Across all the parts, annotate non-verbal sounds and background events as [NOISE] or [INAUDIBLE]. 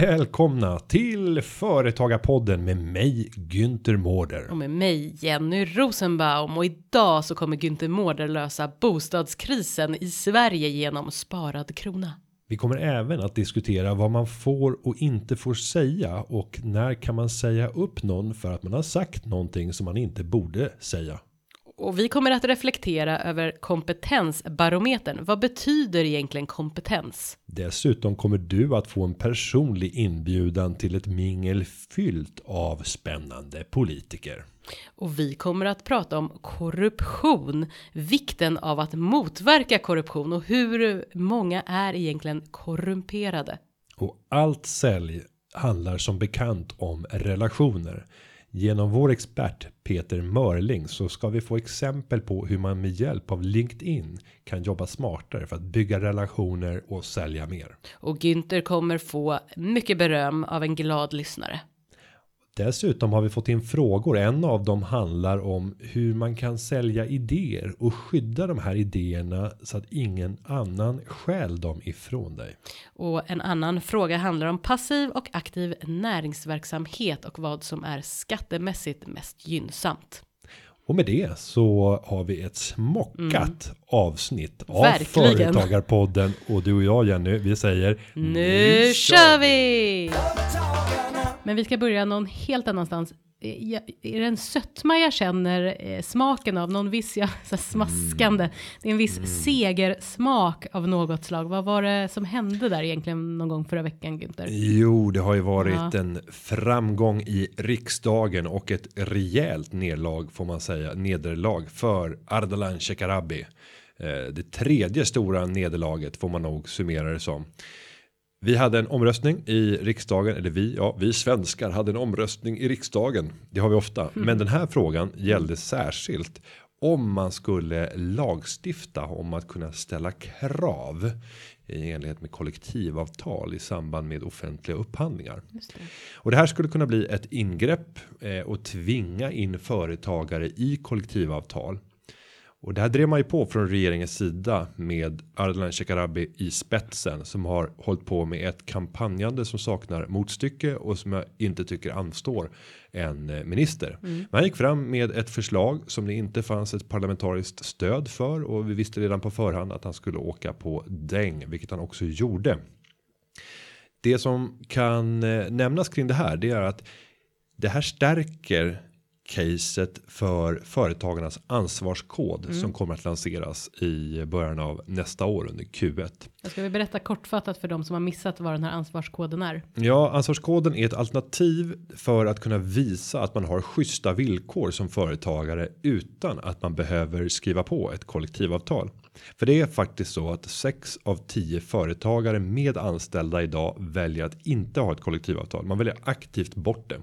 Välkomna till Företagarpodden med mig Günther Mårder. Och med mig Jenny Rosenbaum och idag så kommer Günther Mårder lösa bostadskrisen i Sverige genom sparad krona. Vi kommer även att diskutera vad man får och inte får säga och när kan man säga upp någon för att man har sagt någonting som man inte borde säga. Och vi kommer att reflektera över kompetensbarometern. Vad betyder egentligen kompetens? Dessutom kommer du att få en personlig inbjudan till ett mingel fyllt av spännande politiker. Och vi kommer att prata om korruption, vikten av att motverka korruption och hur många är egentligen korrumperade. Och allt sälj handlar som bekant om relationer. Genom vår expert Peter Mörling så ska vi få exempel på hur man med hjälp av LinkedIn kan jobba smartare för att bygga relationer och sälja mer. Och Günther kommer få mycket beröm av en glad lyssnare. Dessutom har vi fått in frågor. En av dem handlar om hur man kan sälja idéer och skydda de här idéerna så att ingen annan stjäl dem ifrån dig. Och en annan fråga handlar om passiv och aktiv näringsverksamhet och vad som är skattemässigt mest gynnsamt. Och med det så har vi ett smockat avsnitt av Mm. Verkligen. Företagarpodden och du och jag Jenny, vi säger Nu kör vi! Men vi ska börja någon helt annanstans. Eh, jag- Är det en sötma jag känner eh, smaken av? Någon viss, [LAUGHS] ja, så smaskande. Det är en viss segersmak av något slag. Vad var det som hände där egentligen någon gång förra veckan Günther? Jo, det har ju varit Ja. en framgång i riksdagen och ett rejält nedlag får man säga nederlag för Ardalan Shekarabi. Eh, Det tredje stora nederlaget får man nog summera det som. Vi hade en omröstning i riksdagen, eller vi, ja, vi svenskar hade en omröstning i riksdagen. Det har vi ofta, men den här frågan gällde särskilt om man skulle lagstifta om att kunna ställa krav i enlighet med kollektivavtal i samband med offentliga upphandlingar. Och det här skulle kunna bli ett ingrepp eh, och tvinga in företagare i kollektivavtal. Och det här drev man ju på från regeringens sida med Ardalan Shekarabi i spetsen som har hållit på med ett kampanjande som saknar motstycke och som jag inte tycker anstår en eh, minister. Man gick fram med ett förslag som det inte fanns ett parlamentariskt stöd för och vi visste redan på förhand att han skulle åka på däng, vilket han också gjorde. Det som kan eh, nämnas kring det här, det är att det här stärker caset för företagarnas ansvarskod som kommer att lanseras i början av nästa år under Q1. Jag ska vi berätta kortfattat för de som har missat vad den här ansvarskoden är. Ja, ansvarskoden är ett alternativ för att kunna visa att man har schyssta villkor som företagare utan att man behöver skriva på ett kollektivavtal. För det är faktiskt så att 6 av 10 företagare med anställda idag väljer att inte ha ett kollektivavtal. Man väljer aktivt bort det.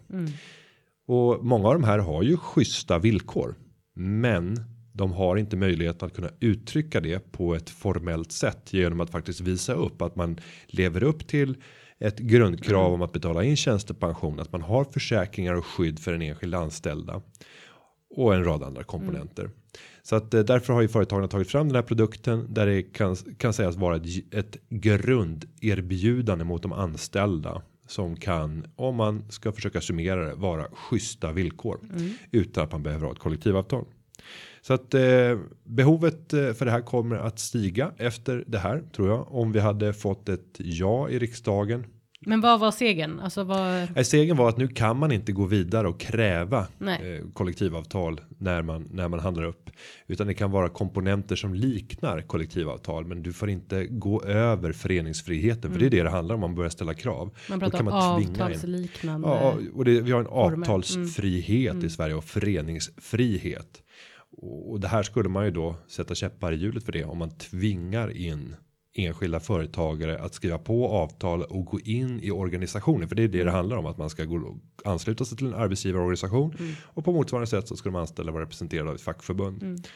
Och många av de här har ju schyssta villkor, men de har inte möjlighet att kunna uttrycka det på ett formellt sätt genom att faktiskt visa upp att man lever upp till ett grundkrav om att betala in tjänstepension, att man har försäkringar och skydd för den enskilda anställda och en rad andra komponenter. Så att eh, därför har ju företagen tagit fram den här produkten där det kan, kan sägas vara ett, ett grunderbjudande mot de anställda som kan om man ska försöka summera det vara schyssta villkor utan att man behöver ha ett kollektivavtal. Så att eh, behovet eh, för det här kommer att stiga efter det här tror jag. Om vi hade fått ett ja i riksdagen. Men vad var segern? Alltså vad? Stegen var att nu kan man inte gå vidare och kräva Nej. eh, kollektivavtal när man när man handlar upp, utan det kan vara komponenter som liknar kollektivavtal, men du får inte gå över föreningsfriheten, för det är det det handlar om. Man börjar ställa krav. Mm. Man Då pratar kan om man avtalsliknande. Ja, och det, vi har en former. avtalsfrihet i Sverige och föreningsfrihet. Och och det här skulle man ju då sätta käppar i hjulet för det om man tvingar in enskilda företagare att skriva på avtal och gå in i organisationer. För det är det det handlar om att man ska gå ansluta sig till en arbetsgivarorganisation och på motsvarande sätt så ska de anställda vara representerade av ett fackförbund.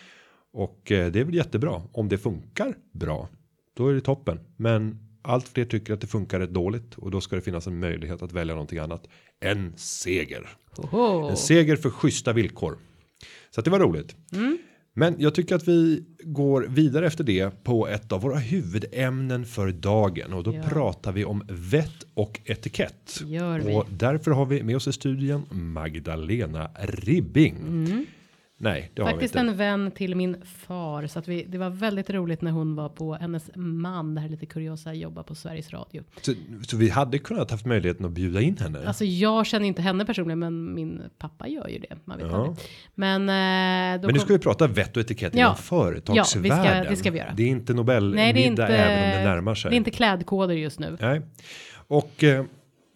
Och eh, det är väl jättebra om det funkar bra. Då är det toppen, men allt fler tycker att det funkar rätt dåligt och då ska det finnas en möjlighet att välja någonting annat. En seger. Oho. En seger för schyssta villkor. Så att det var roligt. Mm. Men jag tycker att vi går vidare efter det på ett av våra huvudämnen för dagen och då Ja. pratar vi om vett och etikett. Gör vi. Och därför har vi med oss i studion Magdalena Ribbing. Nej, det har. Faktiskt vi inte. en vän till min far så att vi, det var väldigt roligt när hon var på hennes man. Det här är lite kuriosa jobba på Sveriges Radio. Så, så vi hade kunnat haft möjligheten att bjuda in henne. Alltså jag känner inte henne personligen men min pappa gör ju det. Man vet Ja. aldrig. Men, eh, då Men nu ska vi prata vett och etikett Ja. inom företagsvärlden. Ja, vi ska- det ska vi göra. Det är inte Nobelmiddag även om det närmar sig. Det är inte klädkoder just nu. Nej. Och eh,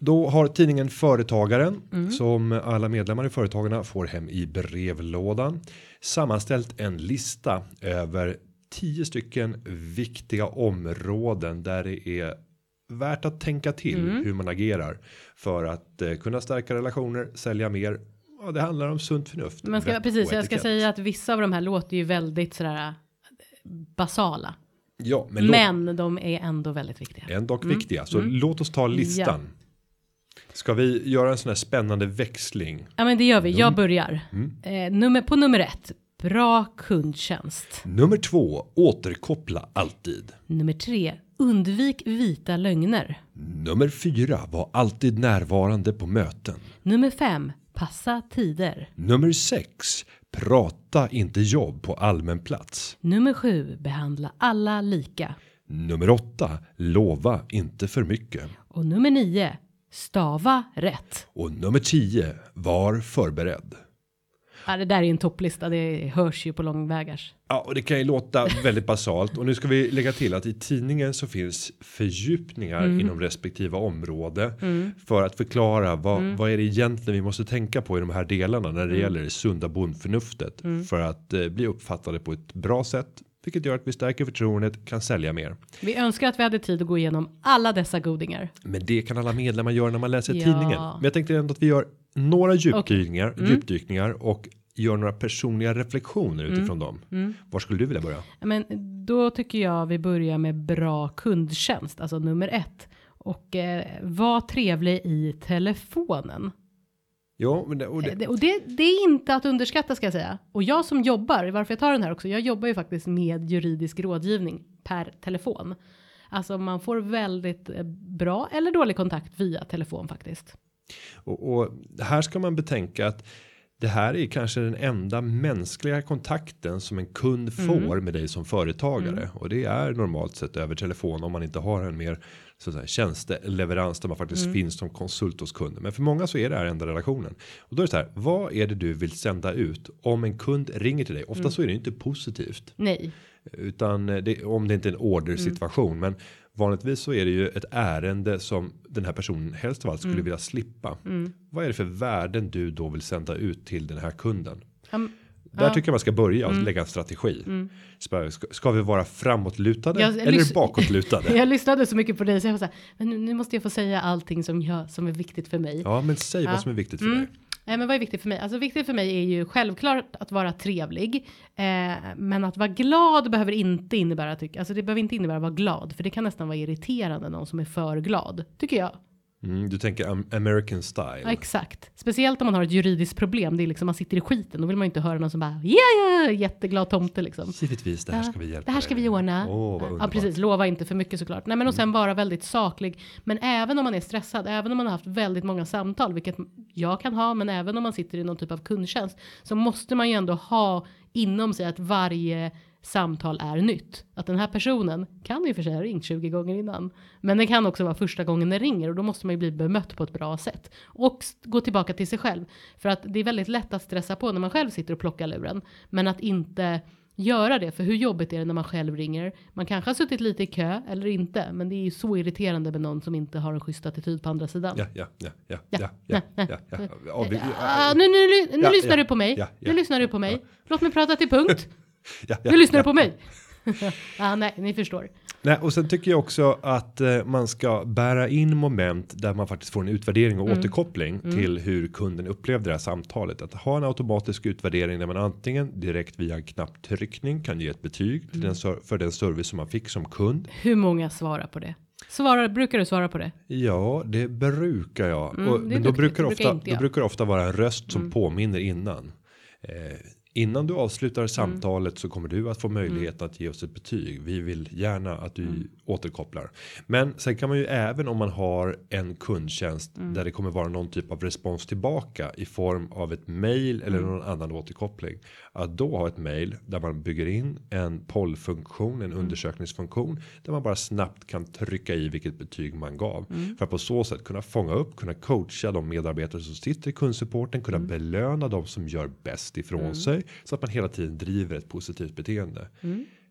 då har tidningen Företagaren Mm. som alla medlemmar i Företagarna får hem i brevlådan sammanställt en lista över tio stycken viktiga områden där det är värt att tänka till Mm. hur man agerar för att eh, kunna stärka relationer, sälja mer. Ja, det handlar om sunt förnuft. Men ska, precis, jag ska säga att vissa av de här låter ju väldigt sådär eh, basala. Ja, men, Men de är ändå väldigt viktiga. ändå Mm. viktiga. Så låt oss ta listan. Ska vi göra en sån här spännande växling? Ja men det gör vi, Mm. jag börjar. Eh, nummer, på nummer ett, bra kundtjänst. Nummer två, återkoppla alltid. Nummer tre, undvik vita lögner. Nummer fyra, var alltid närvarande på möten. Nummer fem, passa tider. Nummer sex, prata inte jobb på allmän plats. Nummer sju, behandla alla lika. Nummer åtta, lova inte för mycket. Och nummer nio, stava rätt. Och nummer tio, var förberedd. Ja, det där är ju en topplista, det hörs ju på långvägars. Ja, och det kan ju låta [LAUGHS] väldigt basalt. Och nu ska vi lägga till att i tidningen så finns fördjupningar inom respektive område för att förklara vad, vad är det egentligen vi måste tänka på i de här delarna när det gäller det sunda bondförnuftet för att eh, bli uppfattade på ett bra sätt, vilket gör att vi stärker förtroendet, kan sälja mer. Vi önskar att vi hade tid att gå igenom alla dessa godingar. Men det kan alla medlemmar göra när man läser Ja. tidningen. Men jag tänkte ändå att vi gör några djupdykningar, djupdykningar och gör några personliga reflektioner utifrån dem. Var skulle du vilja börja? Ja, Men då tycker jag vi börjar med bra kundtjänst, alltså nummer ett. Och eh, var trevlig i telefonen. Ja, men det, och Eh, det, Och det, det är inte att underskatta ska jag säga. Och jag som jobbar, varför jag tar den här också, jag jobbar ju faktiskt med juridisk rådgivning per telefon. Alltså man får väldigt eh, bra eller dålig kontakt via telefon faktiskt. Och, och här ska man betänka att det här är kanske den enda mänskliga kontakten som en kund får med dig som företagare och det är normalt sett över telefon om man inte har en mer så säga, tjänsteleverans där man faktiskt finns som konsult hos kunden. Men för många så är det här enda relationen och då är det så här. Vad är det du vill sända ut om en kund ringer till dig? Ofta så är det inte positivt Nej, utan det, om det inte är en ordersituation. Men vanligtvis så är det ju ett ärende som den här personen helst av allt skulle vilja slippa. Vad är det för värden du då vill sända ut till den här kunden? Um, Där tycker jag man ska börja och lägga en strategi. Ska, ska, ska vi vara framåtlutade Jag- eller bakåtlutade? [LAUGHS] jag lyssnade så mycket på dig så jag var så här, men nu, nu måste jag få säga allting som, jag, som är viktigt för mig. Ja, men säg vad som är viktigt för dig. Nej, men vad är viktigt för mig? Alltså viktigt för mig är ju självklart att vara trevlig. Eh, men att vara glad behöver inte innebära, tyck, alltså det behöver inte innebära att vara glad. För det kan nästan vara irriterande någon som är för glad. Tycker jag. Mm, du tänker am- American style. Ja, exakt. Speciellt om man har ett juridiskt problem. Det är liksom man sitter i skiten. Då vill man inte höra någon som bara ja, ja, jätteglad tomte liksom. Givetvis, det här ska vi hjälpa Det här ska vi ordna. Vad ja, precis. Lova inte för mycket såklart. Nej, men och sen vara väldigt saklig. Men även om man är stressad, även om man har haft väldigt många samtal, vilket jag kan ha, men även om man sitter i någon typ av kundtjänst, så måste man ju ändå ha inom sig att varje samtal är nytt. Att den här personen kan ju för sig ha ringt 20 gånger innan. Men det kan också vara första gången den ringer och då måste man ju bli bemött på ett bra sätt. Och gå tillbaka till sig själv. För att det är väldigt lätt att stressa på när man själv sitter och plockar luren. Men att inte göra det, för hur jobbigt är det när man själv ringer? Man kanske har suttit lite i kö eller inte, men det är ju så irriterande med någon som inte har en schysst attityd på andra sidan. Ja, ja, ja, ja, Ja, ja, ja, ja, nu lyssnar du på mig. nu lyssnar du på mig. Låt mig prata till punkt. [LAUGHS] ja, ja, Nu lyssnar ja. du på mig. [LAUGHS] ah, nej, ni förstår. Nej, och sen tycker jag också att eh, man ska bära in moment där man faktiskt får en utvärdering och återkoppling till hur kunden upplevde det här samtalet. Att ha en automatisk utvärdering där man antingen direkt via en knapptryckning kan ge ett betyg till den för den service som man fick som kund. Hur många svarar på det? Svarar, brukar du svara på det? Ja, det brukar jag. Mm, och, det men då brukar, det ofta, brukar då brukar det ofta vara en röst som påminner innan. Eh, innan du avslutar samtalet så kommer du att få möjligheten att ge oss ett betyg. Vi vill gärna att du återkopplar. Men sen kan man ju även om man har en kundtjänst där det kommer vara någon typ av respons tillbaka i form av ett mail eller någon annan återkoppling. Att då ha ett mail där man bygger in en pollfunktion, en undersökningsfunktion där man bara snabbt kan trycka i vilket betyg man gav. För att på så sätt kunna fånga upp, kunna coacha de medarbetare som sitter i kundsupporten, kunna belöna de som gör bäst ifrån sig så att man hela tiden driver ett positivt beteende.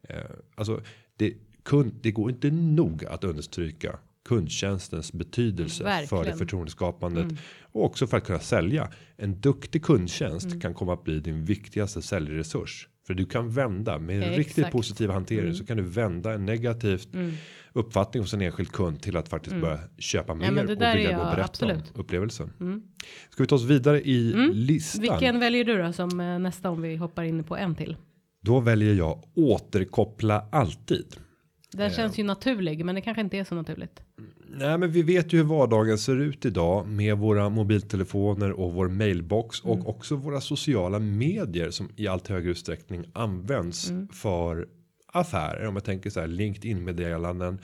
Eh, alltså det kund, det går inte nog att understryka kundtjänstens betydelse för det Verkligen. förtroendeskapandet och också för att kunna sälja. En duktig kundtjänst kan komma att bli din viktigaste säljresurs. För du kan vända med en Exakt. riktigt positiv hantering så kan du vända en negativt uppfattning hos en enskild kund till att faktiskt börja köpa mer det och vilja gå och berätta absolut. om upplevelsen. Ska vi ta oss vidare i listan? Vilken väljer du då som eh, nästa om vi hoppar in på en till? Då väljer jag återkoppla alltid. Den känns ju naturlig, men det kanske inte är så naturligt. Nej, men vi vet ju hur vardagen ser ut idag med våra mobiltelefoner och vår mailbox och också våra sociala medier som i allt högre utsträckning används för affärer. Om jag tänker så här LinkedIn meddelanden.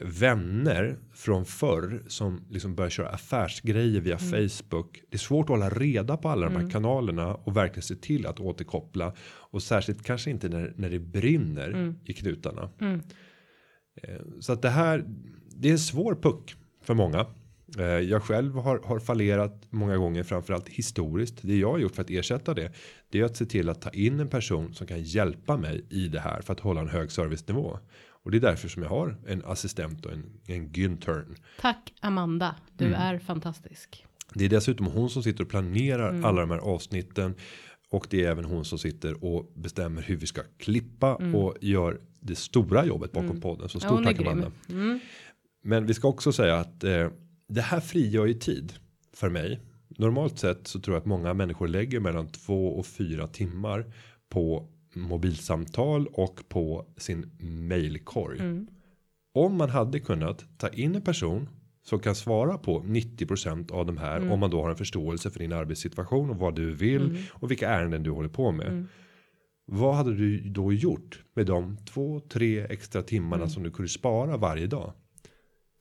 Vänner från förr som liksom börjar köra affärsgrejer via Facebook. Det är svårt att hålla reda på alla de här kanalerna och verkligen se till att återkoppla och särskilt kanske inte när, när det brinner i knutarna. Eh, Så att det här, det är en svår puck för många. Eh, Jag själv har, har fallerat många gånger, framförallt historiskt. Det jag har gjort för att ersätta det, det är att se till att ta in en person som kan hjälpa mig i det här för att hålla en hög servicenivå. Och det är därför som jag har en assistent och en, en Güntern. Tack Amanda, du Mm. är fantastisk. Det är dessutom hon som sitter och planerar alla de här avsnitten. Och det är även hon som sitter och bestämmer hur vi ska klippa och gör det stora jobbet bakom podden. Så Ja, stort är tack. Amanda. Men vi ska också säga att eh, det här frigör ju tid för mig. Normalt sett så tror jag att många människor lägger mellan två och fyra timmar på mobilsamtal och på sin mailkorg. Om man hade kunnat ta in en person som kan svara på 90% av de här om man då har en förståelse för din arbetssituation och vad du vill och vilka ärenden du håller på med. Vad hade du då gjort med de två, tre extra timmarna som du kunde spara varje dag?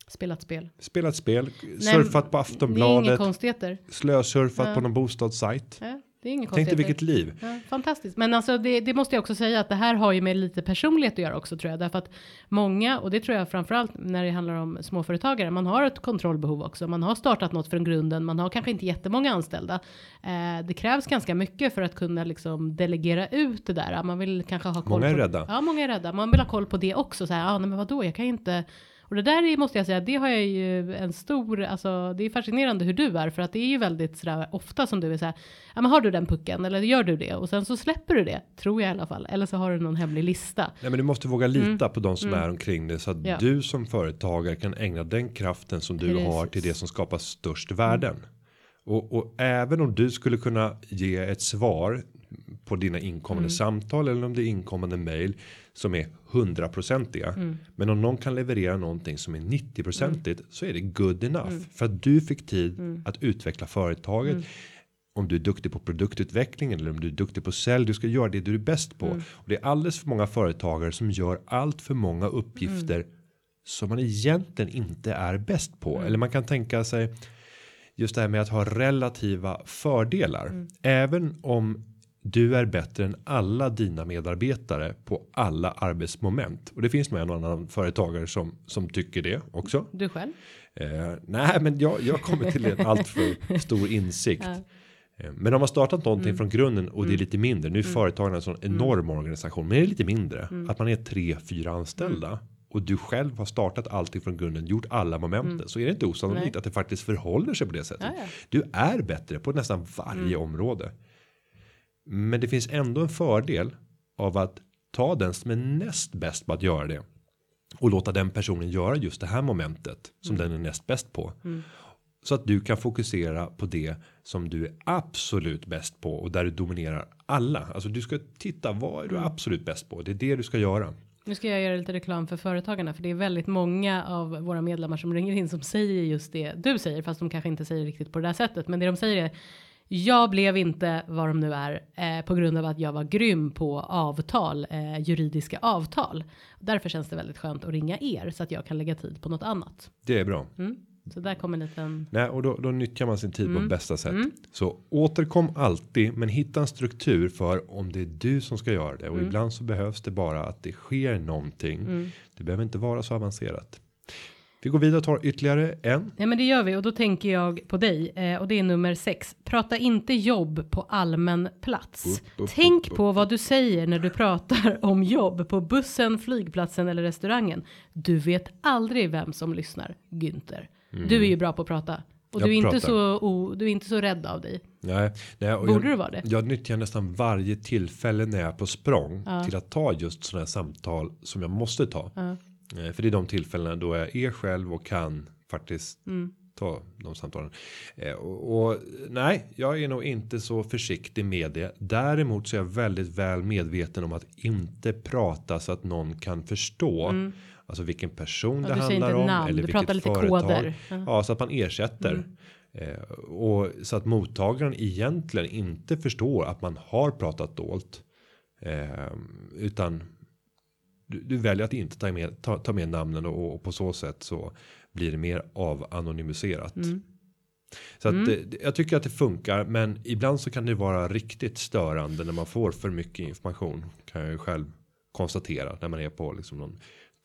Spelat spel. Spelat spel, Nej, surfat på Det är Aftonbladet, konstigheter. slösurfat Ja. på någon bostadssajt. Ja, det är inga Tänk dig vilket liv. Ja, fantastiskt. Men alltså det, det måste jag också säga att det här har ju med lite personlighet att göra också tror jag. Därför att många, och det tror jag framförallt när det handlar om småföretagare, man har ett kontrollbehov också. Man har startat något från grunden, man har kanske inte jättemånga anställda. Eh, det krävs ganska mycket för att kunna liksom delegera ut det där. Man vill kanske ha koll Många är på, rädda. Ja, många är rädda. Man vill ha koll på det också. Så här, ah, nej, men vadå, jag kan inte och det där är, måste jag säga, det har jag ju en stor, alltså det är fascinerande hur du är för att det är ju väldigt sådär ofta som du är såhär, ja men har du den pucken eller gör du det och sen så släpper du det, tror jag i alla fall, eller så har du någon hemlig lista. Nej, men du måste våga lita på de som är omkring dig så att Mm. Ja. du som företagare kan ägna den kraften som du Precis. har till det som skapar störst värden. Och, och även om du skulle kunna ge ett svar på dina inkommande Mm. samtal eller om det är inkommande mail som är hundraprocentiga. Mm. Men om någon kan leverera någonting som är 90 procentigt Mm. så är det good enough för att du fick tid att utveckla företaget. Mm. Om du är duktig på produktutveckling eller om du är duktig på sälj. Du ska göra det du är bäst på. Och det är alldeles för många företagare som gör allt för många uppgifter som man egentligen inte är bäst på. Eller man kan tänka sig just det här med att ha relativa fördelar. Även om du är bättre än alla dina medarbetare på alla arbetsmoment. Och det finns nog en annan företagare som, som tycker det också. Du själv? Eh, nej, men jag, jag kommer till en alltför stor insikt. Eh, Men om man startat någonting från grunden och det är lite mindre. Nu är företagen en sån enorm organisation, men det är lite mindre. Att man är tre, fyra anställda. Och du själv har startat allting från grunden, gjort alla momenten. Så är det inte osannolikt Nej. att det faktiskt förhåller sig på det sättet. Ja, ja. Du är bättre på nästan varje område. Men det finns ändå en fördel av att ta den som är näst bäst på att göra det. Och låta den personen göra just det här momentet som den är näst bäst på. Så att du kan fokusera på det som du är absolut bäst på och där du dominerar alla. Alltså du ska titta vad är du absolut bäst på. Det är det du ska göra. Nu ska jag göra lite reklam för företagarna för det är väldigt många av våra medlemmar som ringer in som säger just det du säger fast de kanske inte säger riktigt på det där sättet men det de säger är jag blev inte vad de nu är eh, på grund av att jag var grym på avtal, eh, juridiska avtal. Därför känns det väldigt skönt att ringa er så att jag kan lägga tid på något annat. Det är bra. Mm. Så där kommer en liten. Nej, och då, då nyttjar man sin tid Mm. på bästa sätt. Så återkom alltid, men hitta en struktur för om det är du som ska göra det. Och Mm. ibland så behövs det bara att det sker någonting. Det behöver inte vara så avancerat. Vi går vidare och tar ytterligare en. Ja men det gör vi och då tänker jag på dig eh, och det är nummer sex. Prata inte jobb på allmän plats. Upp, upp, Tänk upp, på vad du säger när du pratar [LAUGHS] om jobb på bussen, flygplatsen eller restaurangen. Du vet aldrig vem som lyssnar. Günther. Du är ju bra på att prata. Och Jag du är, inte så, o, du är inte så rädd av dig. Nej, nej Borde jag, du vara det? Jag nyttjar nästan varje tillfälle när jag är på språng Ja. till att ta just sådana här samtal som jag måste ta. Ja. Eh, För det är de tillfällena då jag är själv och kan faktiskt Mm. ta de samtalen. Eh, Och, och nej, jag är nog inte så försiktig med det. Däremot så är jag väldigt väl medveten om att inte prata så att någon kan förstå. Alltså vilken person Mm. Ja, det handlar om. namn, eller du vilket företag. koder. Ja. Ja, så att man ersätter. Mm. Eh, och så att mottagaren egentligen inte förstår att man har pratat dolt. Eh, utan du, du väljer att inte ta med, ta, ta med namnen och, och på så sätt så blir det mer av anonymiserat. Mm. Så att det, jag tycker att det funkar, men ibland så kan det vara riktigt störande när man får för mycket information. Kan jag ju själv konstatera när man är på liksom någon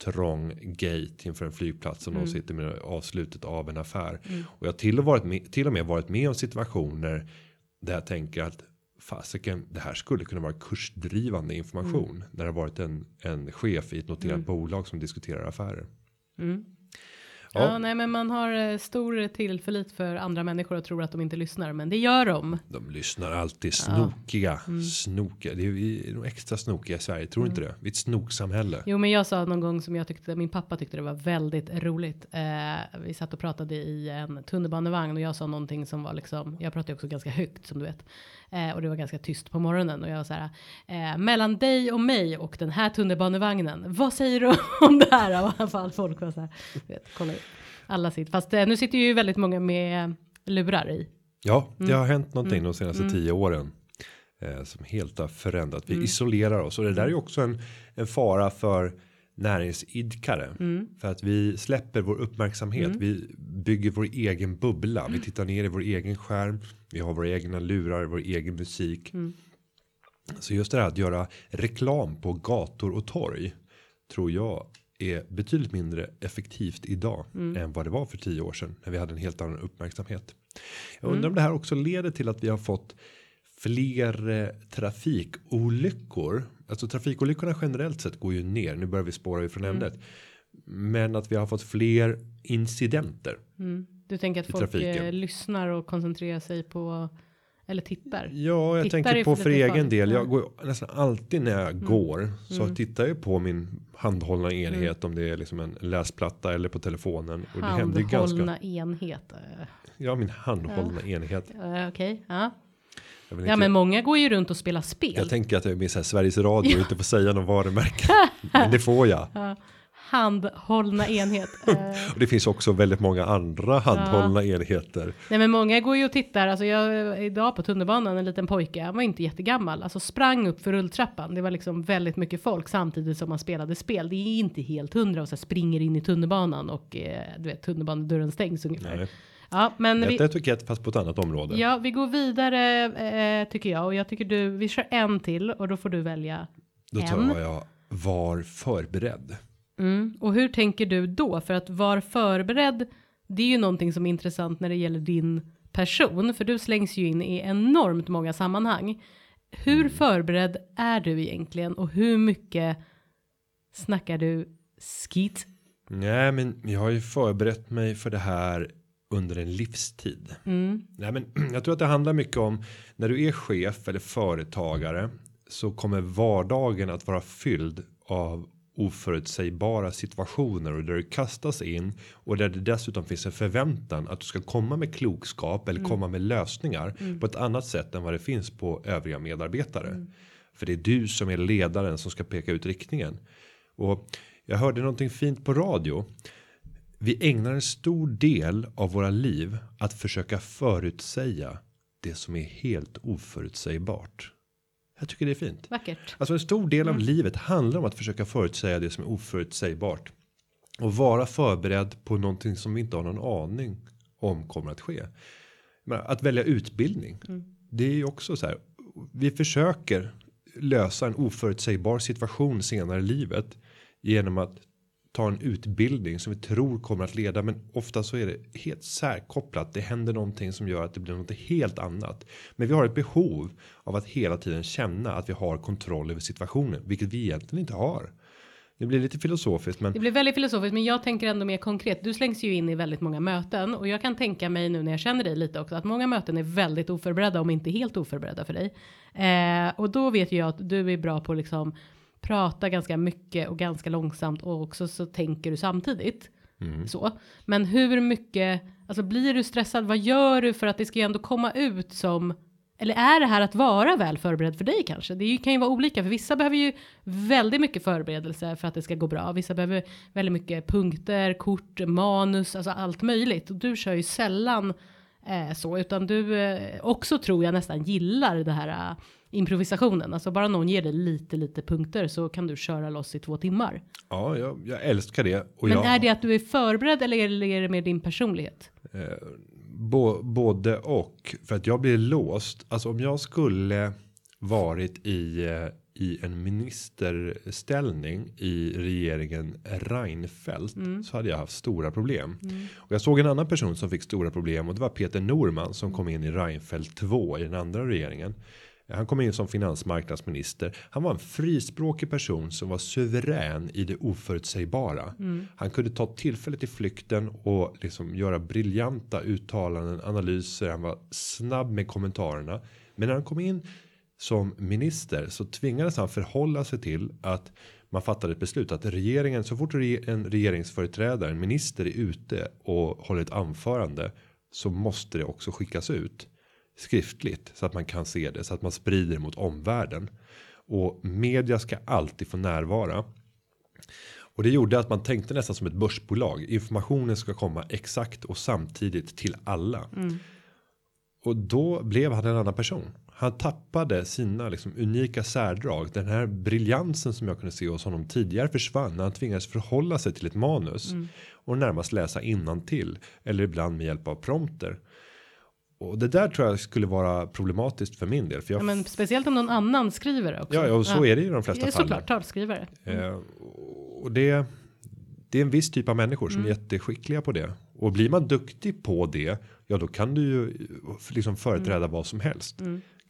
trång gate inför en flygplats och någon sitter med avslutet av en affär. Och jag har till och, varit med, till och med varit med om situationer där jag tänker att fasiken, det här skulle kunna vara kursdrivande information när det har varit en, en chef i ett noterat bolag som diskuterar affärer. Mm. Ja. Ja. nej men man har eh, stor tillförlit för andra människor och tror att de inte lyssnar men det gör de. De lyssnar alltid snokiga, snokiga. Det är vi nog extra snokiga i Sverige, tror du inte det? Vi är ett snoksamhälle. Jo men jag sa någon gång som jag tyckte min pappa tyckte det var väldigt roligt. Eh, vi satt och pratade i en tunnelbanevagn och jag sa någonting som var liksom. Jag pratar ju också ganska högt som du vet. Eh, och det var ganska tyst på morgonen och jag var så här. Eh, mellan dig och mig och den här tunnelbanevagnen. Vad säger du [LAUGHS] om det här? I alla fall folk var så här. Vet, kolla alla sitter. Fast eh, nu sitter ju väldigt många med lurar i. Ja, det Mm. har hänt någonting de senaste tio åren. Eh, som helt har förändrat. Vi isolerar oss och det där är ju också en, en fara för näringsidkare. För att vi släpper vår uppmärksamhet. Vi bygger vår egen bubbla. Vi tittar ner i vår egen skärm. Vi har våra egna lurar, vår egen musik. Så just det här att göra reklam på gator och torg. Tror jag är betydligt mindre effektivt idag än vad det var för tio år sedan när vi hade en helt annan uppmärksamhet. Jag undrar om det här också leder till att vi har fått fler eh, trafikolyckor. Alltså trafikolyckorna generellt sett går ju ner. Nu börjar vi spåra ifrån ämnet. Men att vi har fått fler incidenter. Mm. Du tänker att folk trafiken. eh, lyssnar och koncentrerar sig på eller tittar. Ja, jag Tittar tänker på för egen farligt. del. Jag Ja. går nästan alltid när jag går så tittar jag på min handhållna enhet om det är liksom en läsplatta eller på telefonen och det händer ju Handhållna ganska. enhet. Ja, min handhållna enhet. eh, Okej, ja. Jag, vill Ja inte, men många går ju runt och spelar spel. jag tänker att jag är med i Sveriges Radio och inte får säga någon varumärke. Men det får jag. [LAUGHS] Handhållna enhet. [LAUGHS] Och det finns också väldigt många andra handhållna enheter. Nej men många går ju och tittar. Alltså jag idag på tunnelbanan en liten pojke. Han var inte jättegammal. Alltså sprang upp för rulltrappan. Det var liksom väldigt mycket folk samtidigt som man spelade spel. Det är inte helt hundra och så springer in i tunnelbanan och eh, du vet tunnelbanedörren stängs ungefär. Nej. Ja men vi, Ett etikett fast på ett annat område. ja, vi går vidare eh, tycker jag och jag tycker du vi kör en till och då får du välja Då en. tar jag var förberedd. Mm. Och hur tänker du då? För att vara förberedd, det är ju någonting som är intressant när det gäller din person, för du slängs ju in i enormt många sammanhang. Hur förberedd är du egentligen och hur mycket snackar du skit? Nej, men jag har ju förberett mig för det här under en livstid. Mm. Nej, men [CLEARS THROAT] jag tror att det handlar mycket om när du är chef eller företagare så kommer vardagen att vara fylld av oförutsägbara situationer och där du kastas in och där det dessutom finns en förväntan att du ska komma med klokskap eller komma med lösningar på ett annat sätt än vad det finns på övriga medarbetare. För det är du som är ledaren som ska peka ut riktningen. Och jag hörde någonting fint på radio. Vi ägnar en stor del av våra liv att försöka förutsäga det som är helt oförutsägbart. Jag tycker det är fint. Vackert. Alltså en stor del av livet handlar om att försöka förutsäga det som är oförutsägbart. Och vara förberedd på någonting som vi inte har någon aning om kommer att ske. Men att välja utbildning. Det är ju också så här. Vi försöker lösa en oförutsägbar situation senare i livet. Genom att tar en utbildning som vi tror kommer att leda. Men ofta så är det helt särkopplat. Det händer någonting som gör att det blir något helt annat. Men vi har ett behov av att hela tiden känna att vi har kontroll över situationen. Vilket vi egentligen inte har. Det blir lite filosofiskt men Det blir väldigt filosofiskt, men jag tänker ändå mer konkret. Du slängs ju in i väldigt många möten och jag kan tänka mig nu när jag känner dig lite också att många möten är väldigt oförberedda, om inte helt oförberedda för dig. Eh, och då vet ju jag att du är bra på liksom prata ganska mycket och ganska långsamt och också så tänker du samtidigt. Så, men hur mycket, alltså blir du stressad? Vad gör du för att det ska ju ändå komma ut som eller är det här att vara väl förberedd för dig kanske? Det kan ju vara olika, för vissa behöver ju väldigt mycket förberedelse för att det ska gå bra. Vissa behöver väldigt mycket punkter, kort, manus, alltså allt möjligt. Och du kör ju sällan eh, så, utan du eh, också tror jag nästan gillar det här eh, improvisationen. Alltså bara någon ger dig lite, lite punkter så kan du köra loss i två timmar. ja, jag, jag älskar det. Men jag, är det att du är förberedd eller är det med din personlighet? Bo, både och för att jag blir låst. Alltså om jag skulle varit i eh, i en ministerställning i regeringen Reinfeldt så hade jag haft stora problem. Och jag såg en annan person som fick stora problem och det var Peter Norman som kom in i Reinfeldt 2 i den andra regeringen. Han kom in som finansmarknadsminister. Han var en frispråkig person som var suverän i det oförutsägbara. Han kunde ta tillfället i flykten och liksom göra briljanta uttalanden, analyser. Han var snabb med kommentarerna. Men när han kom in som minister så tvingades han förhålla sig till att man fattade ett beslut att regeringen så fort en regeringsföreträdare, en minister är ute och håller ett anförande så måste det också skickas ut skriftligt så att man kan se det så att man sprider mot omvärlden och media ska alltid få närvara. Och det gjorde att man tänkte nästan som ett börsbolag. Informationen ska komma exakt och samtidigt till alla. Och då blev han en annan person. Han tappade sina liksom unika särdrag. Den här briljansen som jag kunde se hos honom tidigare försvann när han tvingades förhålla sig till ett manus och närmast läsa till eller ibland med hjälp av prompter. Och det där tror jag skulle vara problematiskt för min del. För jag Ja, men speciellt om någon annan skriver det också. Ja, ja, och så är det i de flesta Ja, fall. Såklart, talskrivare. Eh, och det, det är en viss typ av människor som är jätteskickliga på det. Och blir man duktig på det, ja då kan du ju liksom företräda vad som helst.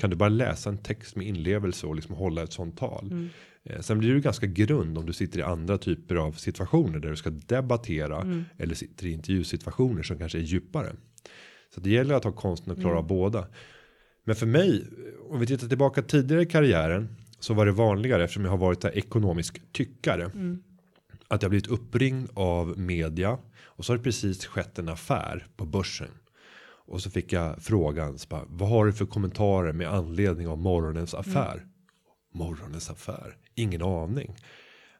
Kan du bara läsa en text med inlevelse och liksom hålla ett sånt tal. Eh, sen blir du ganska grund om du sitter i andra typer av situationer där du ska debattera. Eller sitter i intervjusituationer som kanske är djupare. Så det gäller att ha konsten att klara av båda. Men för mig, om vi tittar tillbaka tidigare i karriären så var det vanligare eftersom jag har varit en ekonomisk tyckare. Att jag blivit uppringd av media och så har det precis skett en affär på börsen. Och så fick jag frågan, så bara, vad har du för kommentarer med anledning av morgonens affär? Morgonens affär, ingen aning.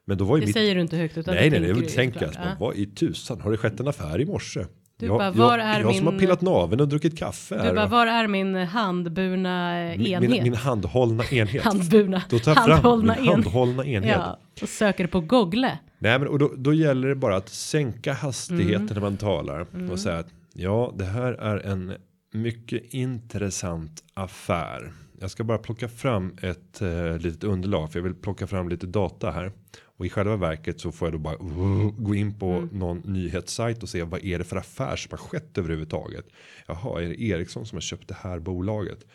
Men då var ju Det mitt... säger du inte högt utan Nej, det nej, det tänker såklart. Ja. Vad i tusan har det skett en affär i morse? Du jag, bara, var jag, är jag som har min- pillat naveln och druckit kaffe Du här. bara, var är min handburna eh, min, enhet? min, min handhållna enhet. [LAUGHS] handburna, Då tar jag fram handhållna min enhet. handhållna enhet. Ja, och söker på Google. Nej, men och då, då gäller det bara att sänka hastigheten Mm. när man talar och säga att ja, det här är en mycket intressant affär. Jag ska bara plocka fram ett eh, litet underlag för jag vill plocka fram lite data här och i själva verket så får jag då bara uh, gå in på Mm. någon nyhetssajt och se vad är det för affär som har skett överhuvudtaget. Jaha, är det Ericsson som har köpt det här bolaget?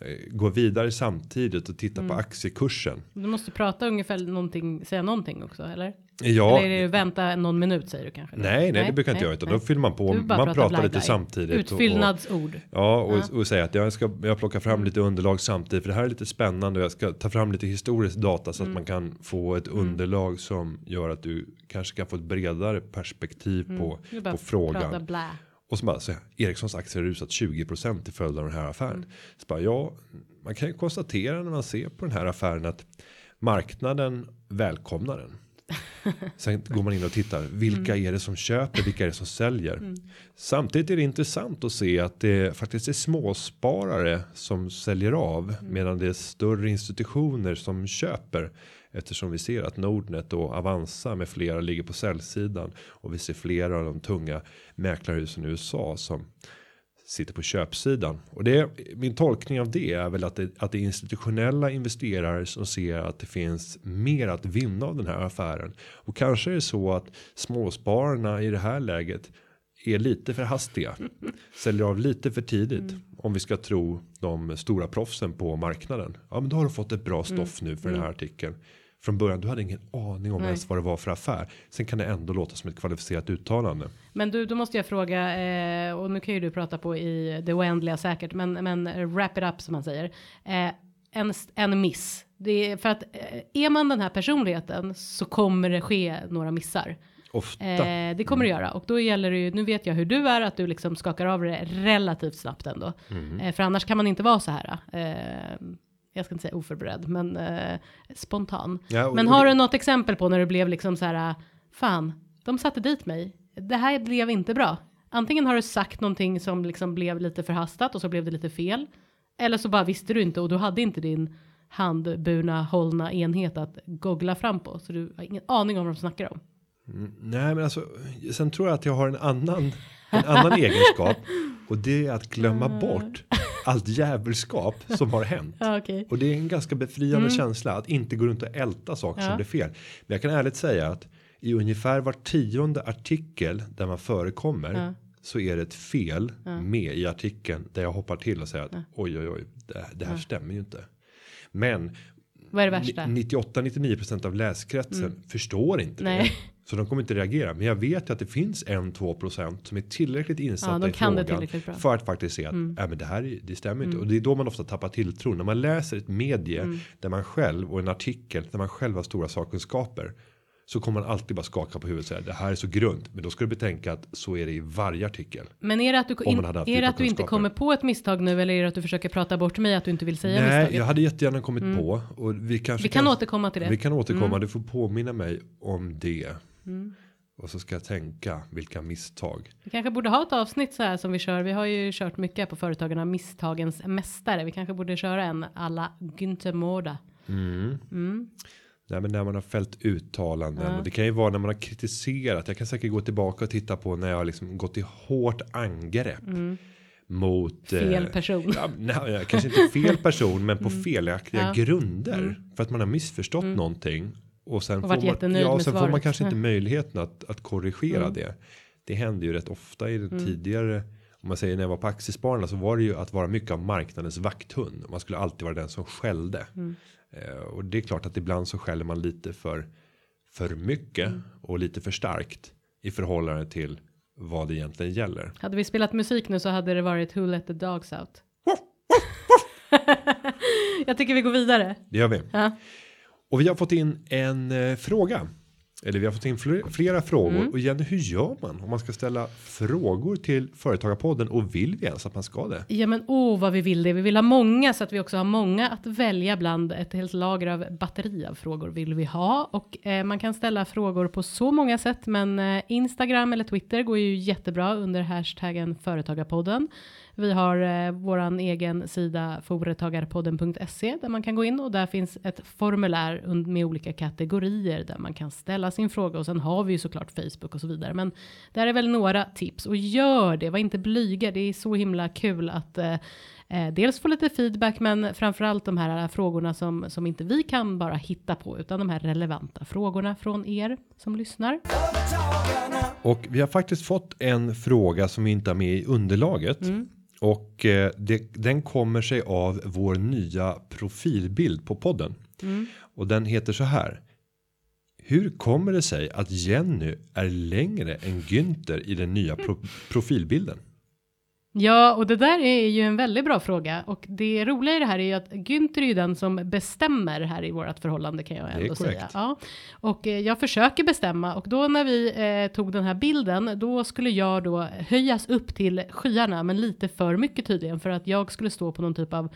Eh, Gå vidare samtidigt och titta Mm. på aktiekursen. Du måste prata ungefär någonting, säga någonting också, eller? Ja, Eller är det vänta någon minut säger du kanske? Nej, nej, det brukar inte jag utan då fyller man på. Man pratar pratar lite samtidigt. och- Utfyllnadsord. Ja, och, Ja. och säga att jag ska jag plockar fram lite underlag samtidigt för det här är lite spännande och jag ska ta fram lite historisk data så att Mm. man kan få ett underlag som gör att du kanske kan få ett bredare perspektiv på, Du bara på frågan. Och så bara säga Ericssons aktier har rusat 20% till följd av den här affären. Mm. Så bara, ja, man kan ju konstatera när man ser på den här affären att marknaden välkomnar den. [LAUGHS] Sen går man in och tittar. Vilka Mm. är det som köper? Vilka är det som säljer? Samtidigt är det intressant att se att det faktiskt är småsparare som säljer av. Mm. Medan det är större institutioner som köper. Eftersom vi ser att Nordnet och Avanza med flera ligger på säljsidan. Och vi ser flera av de tunga mäklarhusen i USA som sitter på köpsidan och det min tolkning av det är väl att det, att det är institutionella investerare som ser att det finns mer att vinna av den här affären och kanske är det så att småspararna i det här läget är lite för hastiga säljer av lite för tidigt om vi ska tro de stora proffsen på marknaden. Ja, men då har du fått ett bra stoff nu för den här artikeln. Från början du hade ingen aning om Nej. ens vad det var för affär. Sen kan det ändå låta som ett kvalificerat uttalande. Men du, då måste jag fråga, eh, och nu kan ju du prata på i det oändliga säkert, men, men wrap it up som man säger. Eh, en, en miss. Det är för att eh, är man den här personligheten så kommer det ske några missar. Ofta. Eh, det kommer det göra och då gäller det ju, nu vet jag hur du är, att du liksom skakar av det relativt snabbt ändå. Mm. Eh, för annars kan man inte vara så här. Eh, jag ska inte säga oförberedd, men eh, spontan. Ja, och- men har du något exempel på när du blev liksom så här, fan, de satte dit mig. Det här blev inte bra. Antingen har du sagt någonting som liksom blev lite förhastat och så blev det lite fel. Eller så bara visste du inte och du hade inte din handburna hållna enhet att googla fram på. Så du har ingen aning om vad de snackar om. Nej, men alltså sen tror jag att jag har en annan en annan [LAUGHS] egenskap och det är att glömma bort allt djävulskap som har hänt. [LAUGHS] Ja, okej. Och det är en ganska befriande känsla att inte gå runt och älta saker Ja. som blir fel. Men jag kan ärligt säga att i ungefär var tionde artikel där man förekommer Ja. så är det ett fel med i artikeln där jag hoppar till och säger att oj oj oj det, det här stämmer ju inte. Men Vad är det värsta? 98-99% av läskretsen förstår inte Nej. det. [LAUGHS] Så de kommer inte reagera. Men jag vet ju att det finns en 2% som är tillräckligt insatta Ja, i kan frågan. Mm. För att faktiskt se att äh, men det här är- det stämmer inte. Och det är då man ofta tappar tilltron. När man läser ett medie Mm. där man själv och en artikel där man själv har stora sakkunskaper. Så kommer man alltid bara skaka på huvudet och säga det här är så grunt. Men då ska du betänka att så är det i varje artikel. Men är det att du, in, är det att du inte kommer på ett misstag nu eller är det att du försöker prata bort mig att du inte vill säga Nej, misstaget? jag hade jättegärna kommit på. Och vi kanske Vi kan återkomma till det. Vi kan återkomma. Du får påminna mig om det. Mm. Och så ska jag tänka vilka misstag. Vi kanske borde ha ett avsnitt så här som vi kör. Vi har ju kört mycket på Företagarna Misstagens Mästare. Vi kanske borde köra en alla Günther Mårda. Nej, men när man har fällt uttalanden och det kan ju vara när man har kritiserat. Jag kan säkert gå tillbaka och titta på när jag har liksom gått i hårt angrepp mot Mm. Fel eh, person. Ja, nej, kanske inte fel person, men på [LAUGHS] felaktiga Ja. Mm. grunder för att man har missförstått någonting och sen varit får man, ja, och sen får man kanske inte möjligheten att, att korrigera Mm. det. Det händer ju rätt ofta i den tidigare. Om man säger när jag var på aktiespararna så var det ju att vara mycket av marknadens vakthund. Man skulle alltid vara den som skällde. Mm. Eh, och det är klart att ibland så skäller man lite för för mycket Mm. och lite för starkt i förhållande till vad det egentligen gäller. Hade vi spelat musik nu så hade det varit Who Let The Dogs Out. [LAUGHS] [LAUGHS] jag tycker vi går vidare. Det gör vi. Ja. Och vi har fått in en eh, fråga. Eller vi har fått in fler, flera frågor. Mm. Och Jenny, hur gör man om man ska ställa frågor till Företagarpodden och vill vi ens att man ska det? Ja men åh vad vi vill det. Vi vill ha många så att vi också har många att välja bland. Ett helt lager av batteri av frågor vill vi ha. Och eh, man kan ställa frågor på så många sätt. Men eh, Instagram eller Twitter går ju jättebra under hashtaggen Företagarpodden. Vi har eh, våran egen sida företagarpodden.se där man kan gå in och där finns ett formulär med olika kategorier där man kan ställa sin fråga och sen har vi ju såklart Facebook och så vidare. Men där är väl några tips och gör det, var inte blyga. Det är så himla kul att eh, eh, dels få lite feedback men framförallt de här frågorna som, som inte vi kan bara hitta på utan de här relevanta frågorna från er som lyssnar. Och vi har faktiskt fått en fråga som vi inte har med i underlaget. Mm. Och eh, det, den kommer sig av vår nya profilbild på podden. Mm. Och den heter så här. Hur kommer det sig att Jenny är längre än Günther i den nya pro profilbilden? Ja, och det där är ju en väldigt bra fråga. Och det roliga i det här är ju att Günther är ju den som bestämmer här i vårt förhållande kan jag ändå säga. Ja. Och eh, jag försöker bestämma och då när vi eh, tog den här bilden då skulle jag då höjas upp till skyarna men lite för mycket tydligen för att jag skulle stå på någon typ av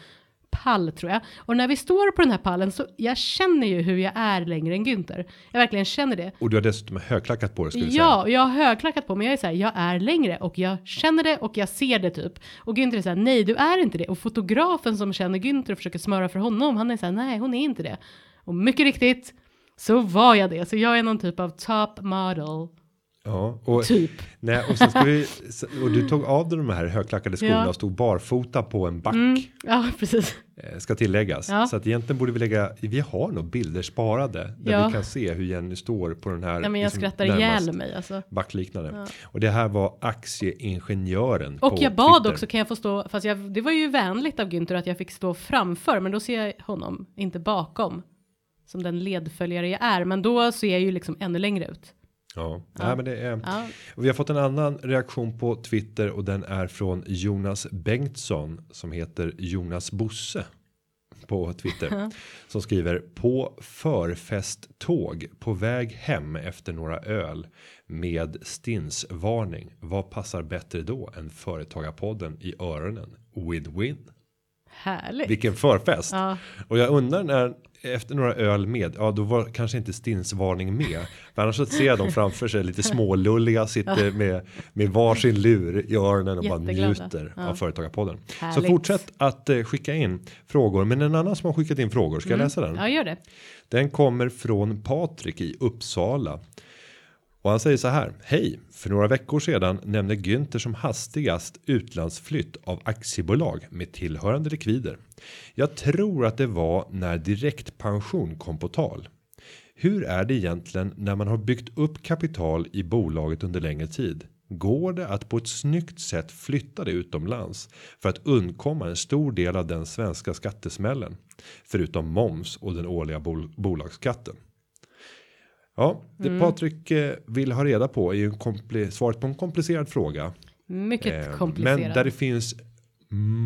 pall tror jag. Och när vi står på den här pallen så jag känner ju hur jag är längre än Günther. Jag verkligen känner det. Och du har dessutom högklackat på dig skulle Ja, säga. jag har högklackat på mig. Jag är så här, jag är längre och jag känner det och jag ser det typ. Och Günther är så här, nej du är inte det. Och fotografen som känner Günther och försöker smöra för honom, han är så här, nej hon är inte det. Och mycket riktigt så var jag det. Så jag är någon typ av top model. Ja, och, Typ. nej, och, sen ska vi, och du tog av dig de här högklackade skorna Ja. och stod barfota på en back. Mm, ja, precis. eh, Ska tilläggas. Ja. Så att egentligen borde vi lägga, vi har nog bilder sparade. Där Ja. vi kan se hur Jenny står på den här. Ja, men jag liksom, skrattar ihjäl mig alltså. Backliknande. Och det här var aktieingenjören. Och på jag bad Twitter. också, kan jag få stå, fast jag, det var ju vänligt av Günther att jag fick stå framför, men då ser jag honom, inte bakom. Som den ledföljare jag är, men då ser jag ju liksom ännu längre ut. Ja, Nej, men det är. Ja. Vi har fått en annan reaktion på Twitter och den är från Jonas Bengtsson som heter Jonas Bosse på Twitter som skriver på förfesttåg på väg hem efter några öl med stinsvarning. Vad passar bättre då än företagarpodden i öronen? Win-win. Härligt. Vilken förfest. Ja. Och jag undrar när efter några öl med, ja då var kanske inte stinsvarning med. För annars så ser jag dem framför sig lite smålulliga, sitter med, med varsin lur i öronen och bara njuter Ja. av Företagarpodden. Så Härligt. fortsätt att eh, skicka in frågor. Men en annan som har skickat in frågor, ska jag läsa den? Mm. Ja, gör det. Den kommer från Patrik i Uppsala. Och han säger så här. Hej, för några veckor sedan nämnde Günther som hastigast utlandsflytt av aktiebolag med tillhörande likvider. Jag tror att det var när direktpension kom på tal. Hur är det egentligen när man har byggt upp kapital i bolaget under längre tid? Går det att på ett snyggt sätt flytta det utomlands för att undkomma en stor del av den svenska skattesmällen? Förutom moms och den årliga bol bolagsskatten. Ja, det Mm. Patrik eh, vill ha reda på är ju svaret på en komplicerad fråga. Mycket Eh, komplicerat. Men där det finns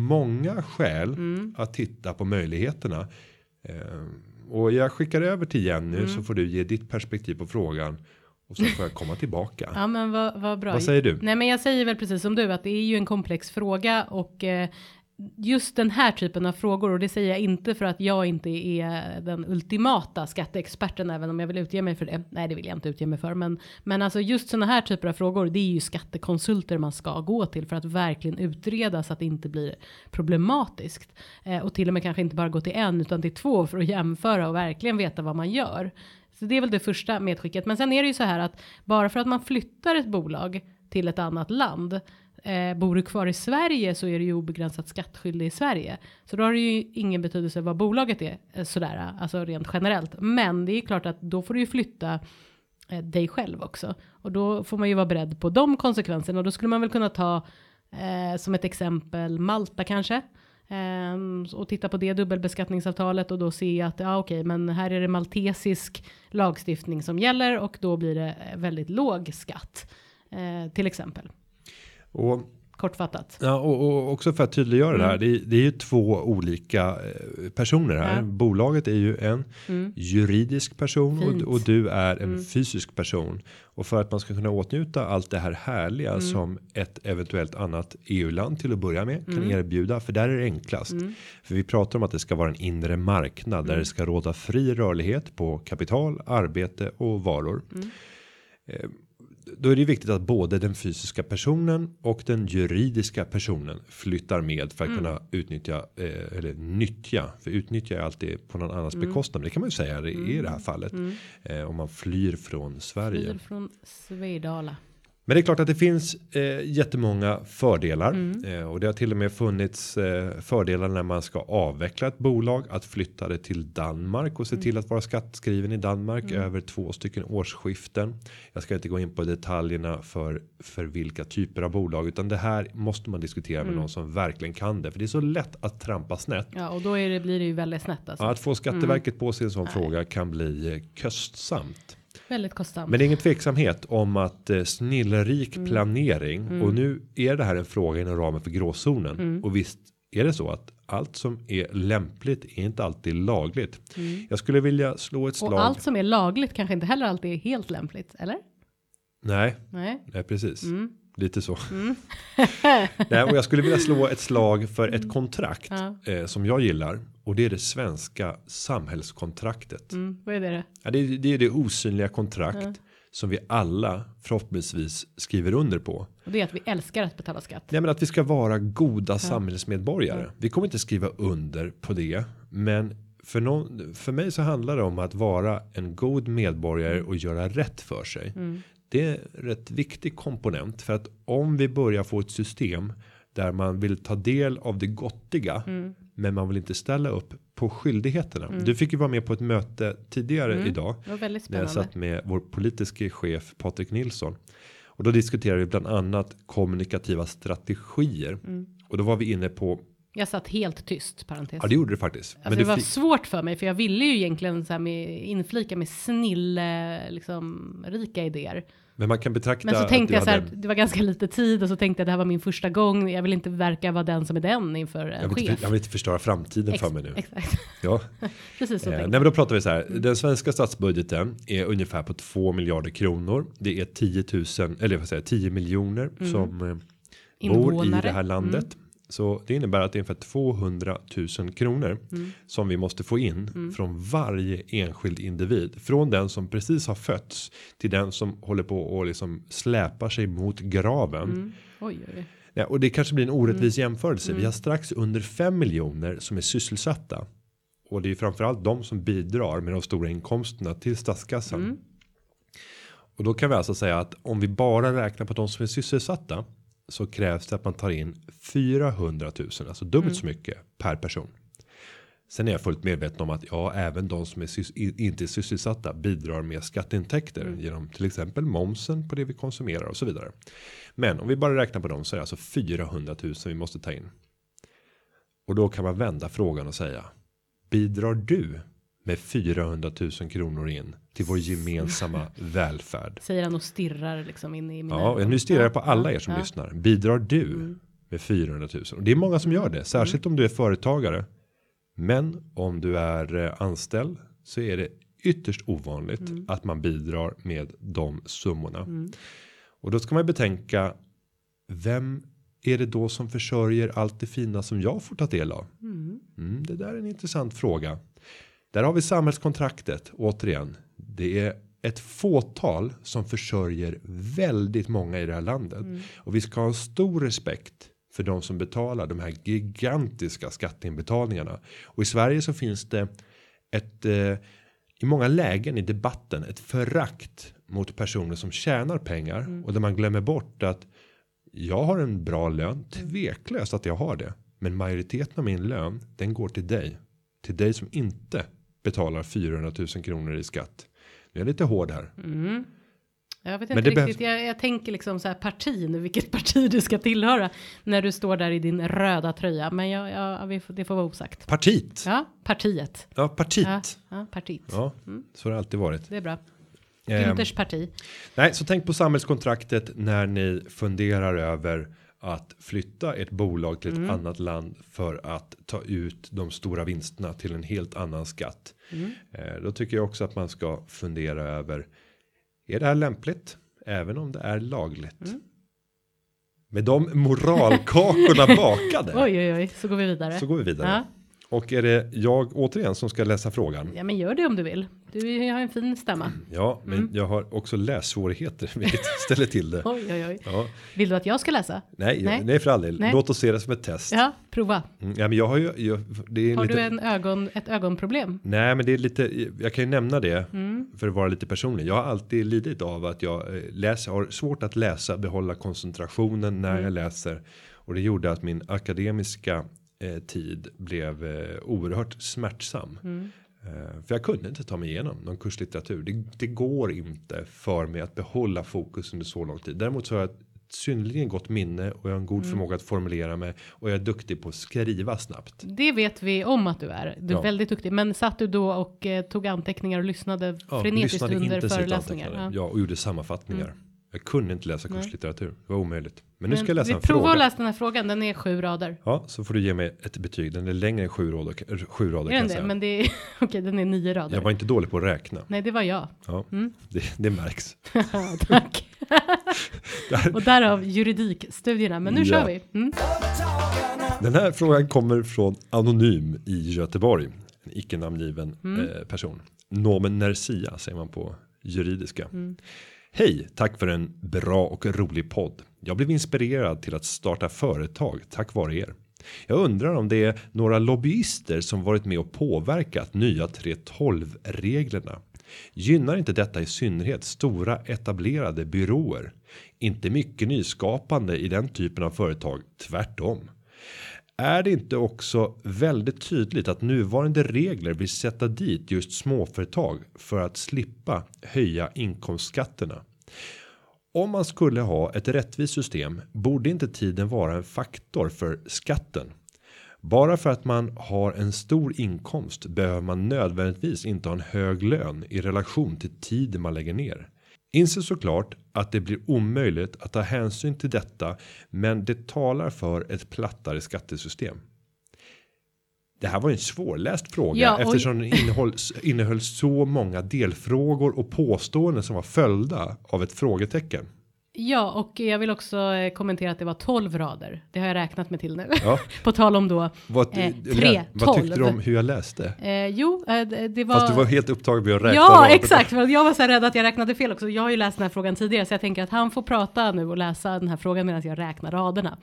många skäl Mm. att titta på möjligheterna. Eh, och jag skickar över till Jenny Mm. så får du ge ditt perspektiv på frågan. Och så får jag komma tillbaka. [LAUGHS] Ja, men vad, vad bra. Vad säger du? Nej, men jag säger väl precis som du att det är ju en komplex fråga och eh, just den här typen av frågor och det säger jag inte för att jag inte är den ultimata skatteexperten även om jag vill utge mig för det. Nej, det vill jag inte utge mig för, men men alltså just sådana här typer av frågor. Det är ju skattekonsulter man ska gå till för att verkligen utreda så att det inte blir problematiskt eh, och till och med kanske inte bara gå till en utan till två för att jämföra och verkligen veta vad man gör. Så det är väl det första medskicket. Men sen är det ju så här att bara för att man flyttar ett bolag till ett annat land. Eh, bor du kvar i Sverige så är du ju obegränsat skattskyldig i Sverige. Så då har det ju ingen betydelse vad bolaget är eh, sådär, alltså rent generellt. Men det är klart att då får du ju flytta eh, dig själv också. Och då får man ju vara beredd på de konsekvenserna. Och då skulle man väl kunna ta eh, som ett exempel Malta kanske. Um, och titta på det dubbelbeskattningsavtalet och då se att ja okej men här är det maltesisk lagstiftning som gäller och då blir det eh, väldigt låg skatt. Eh, till exempel. Och, Kortfattat. ja, och, och också för att tydliggöra det här. Det, är- det är ju två olika eh, personer här. Mm. Ja. Bolaget är ju en juridisk person. Mm. och, och du är en fysisk person. Och för att man ska kunna åtnjuta allt det här härliga Mm. som ett eventuellt annat EU-land till att börja med kan Mm. erbjuda. För där är det enklast. För vi pratar om att det ska vara en inre marknad Mm. där det ska råda fri rörlighet på kapital, arbete och varor. Mm. Då är det viktigt att både den fysiska personen och den juridiska personen flyttar med för att Mm. kunna utnyttja eh, eller nyttja. För utnyttja är alltid på någon annans Mm. bekostnad. Det kan man ju säga det i det här fallet. Eh, om man flyr från Sverige. Flyr från Svedala. Men det är klart att det finns eh, jättemånga fördelar Mm. eh, och det har till och med funnits eh, fördelar när man ska avveckla ett bolag att flytta det till Danmark och se Mm. till att vara skattskriven i Danmark över två stycken årsskiften. Jag ska inte gå in på detaljerna för för vilka typer av bolag utan det här måste man diskutera Mm. med någon som verkligen kan det för det är så lätt att trampa snett. Ja, och då är det, blir det ju väldigt snett alltså. Att få Skatteverket Mm. på sig en sån fråga kan bli eh, kostsamt. Väldigt kostsamt. Men det är ingen tveksamhet om att eh, snillrik Mm. planering och nu är det här en fråga inom ramen för gråzonen och visst är det så att allt som är lämpligt är inte alltid lagligt. Jag skulle vilja slå ett slag. och allt som är lagligt kanske inte heller alltid är helt lämpligt, eller? Nej, Nej. nej precis. Lite så. [LAUGHS] Nej, och jag skulle vilja slå ett slag för ett kontrakt Ja. eh, som jag gillar och det är det svenska samhällskontraktet. Mm, vad är det? Ja, det, är, det är det osynliga kontrakt som vi alla förhoppningsvis skriver under på. Och det är att vi älskar att betala skatt. Nej, men att vi ska vara goda samhällsmedborgare. Vi kommer inte skriva under på det, men för någon, för mig så handlar det om att vara en god medborgare och göra rätt för sig. Det är en rätt viktig komponent för att om vi börjar få ett system där man vill ta del av det gottiga, men man vill inte ställa upp på skyldigheterna. Du fick ju vara med på ett möte tidigare idag Det var väldigt när jag satt med vår politiska chef Patrik Nilsson. Och då diskuterade vi bland annat kommunikativa strategier. Mm. Och då var vi inne på, Jag satt helt tyst, parentes. ja det gjorde du faktiskt. Alltså men det var svårt för mig för jag ville ju egentligen så här med inflika med snille liksom rika idéer. Men man kan betrakta Men så tänkte jag så här, hade- det var ganska lite tid och så tänkte jag att det här var min första gång. Jag vill inte verka vara den som är den inför en jag vill, chef. inte, jag vill inte förstöra framtiden Ex- för mig nu. Exakt, Ja. [LAUGHS] precis så Eh, nej, men då pratar vi så här. Den svenska statsbudgeten är ungefär på 2 miljarder kronor. Det är 10 000 eller vad säger jag, 10 miljoner som eh, bor i Mm. Mm. det här landet. Så det innebär att det är ungefär 200 000 kronor Mm. som vi måste få in från varje enskild individ. Från den som precis har fötts till den som håller på och liksom släpar sig mot graven. Mm. Oj, oj. Ja, och det kanske blir en orättvis Mm. jämförelse. Vi har strax under 5 miljoner som är sysselsatta. Och det är framförallt de som bidrar med de stora inkomsterna till statskassan. Mm. Och då kan vi alltså säga att om vi bara räknar på de som är sysselsatta. Så krävs det att man tar in 400 000, alltså dubbelt Mm. så mycket per person. Sen är jag fullt medveten om att ja, även de som är sys- inte är sysselsatta bidrar med skatteintäkter Mm. genom till exempel momsen på det vi konsumerar och så vidare. Men om vi bara räknar på dem så är det alltså 400 000 vi måste ta in. Och då kan man vända frågan och säga bidrar du med 400 000 kronor in till vår gemensamma välfärd? Säger han och stirrar liksom in i mina Ja, nu stirrar jag på alla er som ja. lyssnar. Bidrar du Mm. med 400 000? Och det är många som gör det, särskilt om du är företagare. Men om du är eh, anställd så är det ytterst ovanligt Mm. att man bidrar med de summorna. Och då ska man betänka. Vem är det då som försörjer allt det fina som jag får ta del av? Mm, det där är en intressant fråga. Där har vi samhällskontraktet återigen. Det är ett fåtal som försörjer väldigt många i det här landet och vi ska ha en stor respekt för de som betalar de här gigantiska skatteinbetalningarna och i Sverige så finns det ett eh, i många lägen i debatten ett förakt mot personer som tjänar pengar och där man glömmer bort att jag har en bra lön, tveklöst att jag har det. Men majoriteten av min lön, den går till dig. Till dig som inte betalar 400 000 kronor i skatt. Nu är jag lite hård här. Jag vet inte riktigt, jag, jag tänker liksom så här parti nu, vilket [LAUGHS] parti du ska tillhöra när du står där i din röda tröja. Men jag, jag, det får vara osagt. Partit. Ja, partiet. Ja, partit. Ja, Ja, ja partiet. så har det alltid varit. Det är bra. Ehm, Günthers parti. Nej, så tänk på samhällskontraktet när ni funderar över att flytta ett bolag till ett annat land för att ta ut de stora vinsterna till en helt annan skatt. Eh, då tycker jag också att man ska fundera över. Är det här lämpligt? Även om det är lagligt. Med de moralkakorna [LAUGHS] bakade. Oj, oj, oj, så går vi vidare. Så går vi vidare. Ja. Och är det jag återigen som ska läsa frågan? ja, men gör det om du vill. Du har en fin stämma. Ja, men jag har också lässvårigheter, vilket [LAUGHS] ställer till det. Oj, oj, oj. Ja, Vill du att jag ska läsa? nej, Nej. nej, för all del. Nej. Låt oss se det som ett test. Ja, prova. Mm, ja, men jag har ju, jag, det är Har lite, du en ögon, ett ögonproblem? nej, men det är lite, jag kan ju nämna det Mm. för att vara lite personlig. Jag har alltid lidit av att jag eh, läser, har svårt att läsa, behålla koncentrationen när Mm. jag läser. Och det gjorde att min akademiska eh, tid blev eh, oerhört smärtsam. Mm. Eh, för jag kunde inte ta mig igenom någon kurslitteratur. Det, det går inte för mig att behålla fokus under så lång tid. Däremot så har jag ett synnerligen gott minne och jag har en god förmåga att formulera mig och jag är duktig på att skriva snabbt. Det vet vi om att du är. Du är Ja. väldigt duktig. Men satt du då och eh, tog anteckningar och lyssnade frenetiskt lyssnade under föreläsningar? Ja. Ja, och gjorde sammanfattningar. Jag kunde inte läsa kurslitteratur. Det var omöjligt. Men nu ska jag läsa vi en provar fråga. att läsa den här frågan. Den är sju rader. Ja, så får du ge mig ett betyg. Den är längre än sju rader, sju rader Är den det? Men det är [LAUGHS] okej, den är nio rader. Jag var inte dålig på att räkna. Nej, det var jag. Ja, Mm. det, det märks. [LAUGHS] Tack. Och därav juridikstudierna. Men nu Ja. kör vi. Mm. Den här frågan kommer från anonym i Göteborg. En icke namngiven Mm. eh, person. Nomen nersia säger man på juridiska. Mm. Hej, tack för en bra och rolig podd. Jag blev inspirerad till att starta företag tack vare er. Jag undrar om det är några lobbyister som varit med och påverkat nya 3.12 reglerna. Gynnar inte detta i synnerhet stora etablerade byråer? Inte mycket nyskapande i den typen av företag, tvärtom. Är det inte också väldigt tydligt att nuvarande regler vill sätta dit just småföretag för att slippa höja inkomstskatterna? Om man skulle ha ett rättvist system borde inte tiden vara en faktor för skatten. Bara för att man har en stor inkomst behöver man nödvändigtvis inte ha en hög lön i relation till tiden man lägger ner. Inse såklart att det blir omöjligt att ta hänsyn till detta, men det talar för ett plattare skattesystem. Det här var en svårläst fråga Ja, eftersom den innehåll, innehöll så många delfrågor och påståenden som var följda av ett frågetecken. Ja, och jag vill också eh, kommentera att det var 12 rader. Det har jag räknat mig till nu. Ja. [LAUGHS] På tal om då. Vad, Eh, tre, vad tyckte du om hur jag läste? Eh, jo, eh, det- var. Fast du var helt upptagen med att räkna Ja, raderna. exakt. För jag var så här rädd att jag räknade fel också. Jag har ju läst den här frågan tidigare, så jag tänker att han får prata nu och läsa den här frågan medan jag räknar raderna.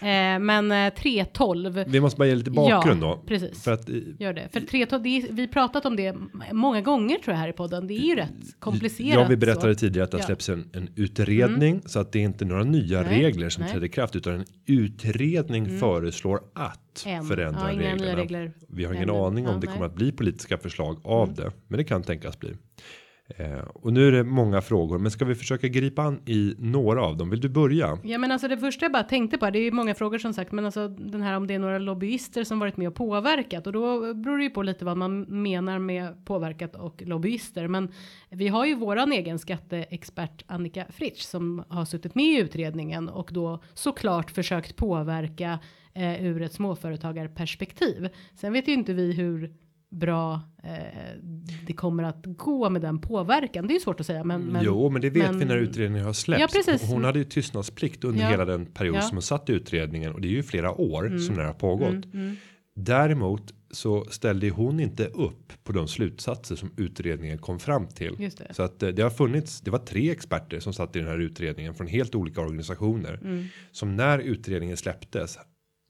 Eh, men eh, 3.12. Vi måste bara ge lite bakgrund Ja, då. precis. För att eh, Gör det. För 3.12, det är, vi pratat om det många gånger tror jag här i podden. Det är ju rätt komplicerat. Ja, vi berättade så. tidigare att det Ja. släpps en, en utredning så att det är inte några nya Nej, regler som nej. träder i kraft utan en utredning föreslår att En. förändra Ja, reglerna. regler Vi har ingen ännu. aning om Ja, det kommer att bli politiska förslag av det, men det kan tänkas bli. Eh, och nu är det många frågor, men ska vi försöka gripa an i några av dem? Vill du börja? Ja men alltså det första jag bara tänkte på, det är ju många frågor som sagt, men alltså den här om det är några lobbyister som varit med och påverkat och då beror det ju på lite vad man menar med påverkat och lobbyister. Men vi har ju våran egen skatteexpert Annika Fritsch som har suttit med i utredningen och då såklart försökt påverka eh, ur ett småföretagarperspektiv. Sen vet ju inte vi hur bra eh, det kommer att gå med den påverkan. Det är ju svårt att säga. Men, men jo, men det vet men- vi när utredningen har släppts. Ja, precis. Hon hade ju tystnadsplikt under Ja. hela den period Ja. som hon satt i utredningen och det är ju flera år som det har pågått. Mm, mm. Däremot så ställde hon inte upp på de slutsatser som utredningen kom fram till. Så att eh, det har funnits. Det var tre experter som satt i den här utredningen från helt olika organisationer Mm. som när utredningen släpptes.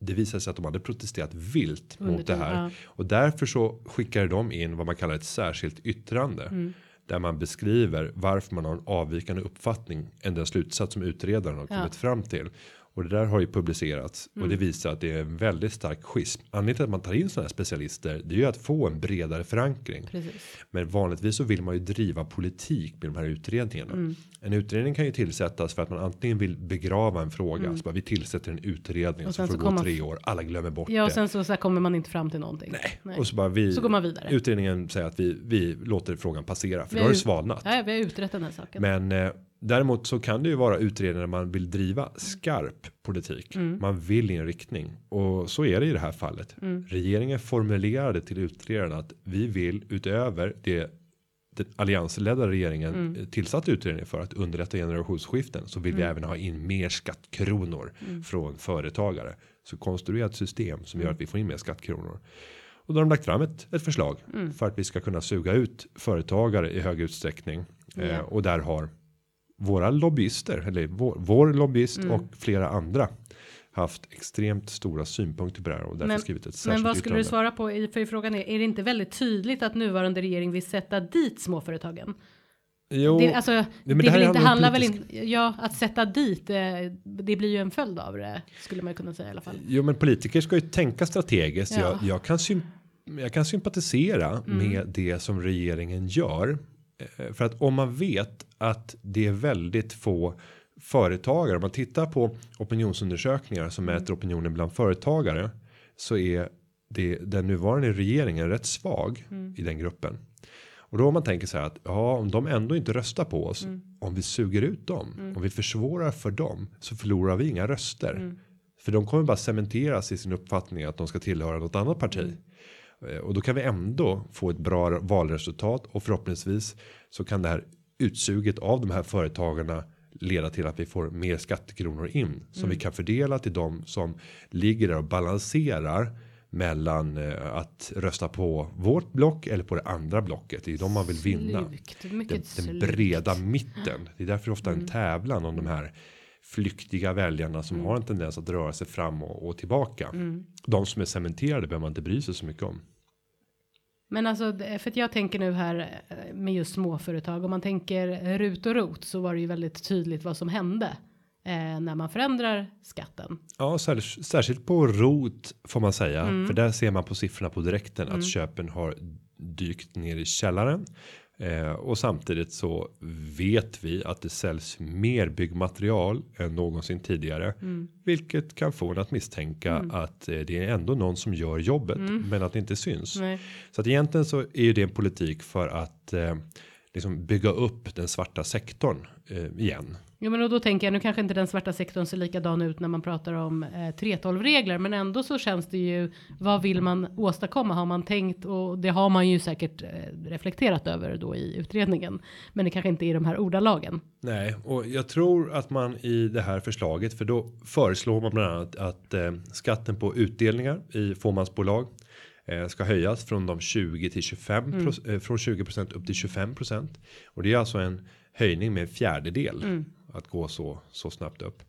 Det visade sig att de hade protesterat vilt Under mot det här ja. och därför så skickade de in vad man kallar ett särskilt yttrande Mm. där man beskriver varför man har en avvikande uppfattning än den slutsats som utredaren har Ja. kommit fram till. Och det där har ju publicerats och det Mm. visar att det är en väldigt stark schism. Anledningen till att man tar in sådana här specialister det är ju att få en bredare förankring. Precis. Men vanligtvis så vill man ju driva politik med de här utredningarna. Mm. En utredning kan ju tillsättas för att man antingen vill begrava en fråga. Så bara vi tillsätter en utredning Mm. Och så får så det gå tre år. Alla glömmer bort Ja, och det. sen så, så kommer man inte fram till någonting. Nej. Och så bara vi. Så går man vidare. Utredningen säger att vi, vi låter frågan passera. För Vi då har det svalnat. Ja, vi har utrett den här saken. Men eh, däremot så kan det ju vara utredningar man vill driva skarp politik. Mm. Man vill i en riktning och så är det i det här fallet. Mm. Regeringen formulerade till utredaren att vi vill utöver det den alliansledda regeringen Mm. eh, tillsatte utredningen för att underlätta generationsskiften så vill vi Mm. även ha in mer skattkronor från företagare. Så konstruera ett system som Mm. gör att vi får in mer skattkronor. Och då har de lagt fram ett, ett förslag Mm. för att vi ska kunna suga ut företagare i hög utsträckning. Eh, och där har våra lobbyister eller vår, vår lobbyist Mm. och flera andra haft extremt stora synpunkter på det här och därför Men- skrivit ett Men särskilt vad skulle du yttrande. svara på? i- För frågan är, är det inte väldigt tydligt att nuvarande regering vill sätta dit småföretagen? Jo, det, alltså, men det, det vill inte handla väl politisk- inte, ja, att sätta dit, eh, det blir ju en följd av det, skulle man kunna säga i alla fall. jo, men politiker ska ju tänka strategiskt. Ja. Jag, jag, kan sym, jag kan sympatisera Mm. med det som regeringen gör. Eh, För att om man vet att det är väldigt få företagare. Om man tittar på opinionsundersökningar som Mm. mäter opinionen bland företagare. Så är det den nuvarande regeringen rätt svag Mm. i den gruppen. Och då om man tänker så här att ja, om de ändå inte röstar på oss. Mm. Om vi suger ut dem. Om vi försvårar för dem. Så förlorar vi inga röster. Mm. För de kommer bara cementeras i sin uppfattning att de ska tillhöra något annat parti. Eh, Och då kan vi ändå få ett bra valresultat och förhoppningsvis så kan det här utsuget av de här företagarna leda till att vi får mer skattekronor in som vi kan fördela till de som ligger där och balanserar mellan eh, att rösta på vårt block eller på det andra blocket. Det är de man vill vinna. Slukt, Den, den breda mitten. Det är därför ofta är en tävlan om de här flyktiga väljarna som har en tendens att röra sig fram och, och tillbaka. De som är cementerade behöver man inte bry sig så mycket om. Men alltså, för att jag tänker nu här eh, med just småföretag. Om man tänker rut och rot så var det ju väldigt tydligt vad som hände eh, när man förändrar skatten. Ja, särskilt, särskilt på rot får man säga, för där ser man på siffrorna på direkten att köpen har dykt ner i källaren eh, och samtidigt så vet vi att det säljs mer byggmaterial än någonsin tidigare, vilket kan få en att misstänka att eh, det är ändå någon som gör jobbet, men att det inte syns. Nej. Så att egentligen så är ju det en politik för att eh, liksom bygga upp den svarta sektorn eh, igen. Jo, men och då tänker jag nu kanske inte den svarta sektorn ser likadan ut när man pratar om eh, 3.12 regler, men ändå så känns det ju. Vad vill man åstadkomma? Har man tänkt och det har man ju säkert eh, reflekterat över då i utredningen, men det kanske inte är i de här ordalagen. Nej, och jag tror att man i det här förslaget, för då föreslår man bland annat att eh, skatten på utdelningar i fåmansbolag eh, ska höjas från de 20 till 25 proc- eh, från 20% upp till 25% och det är alltså en höjning med en fjärdedel att gå så så snabbt upp.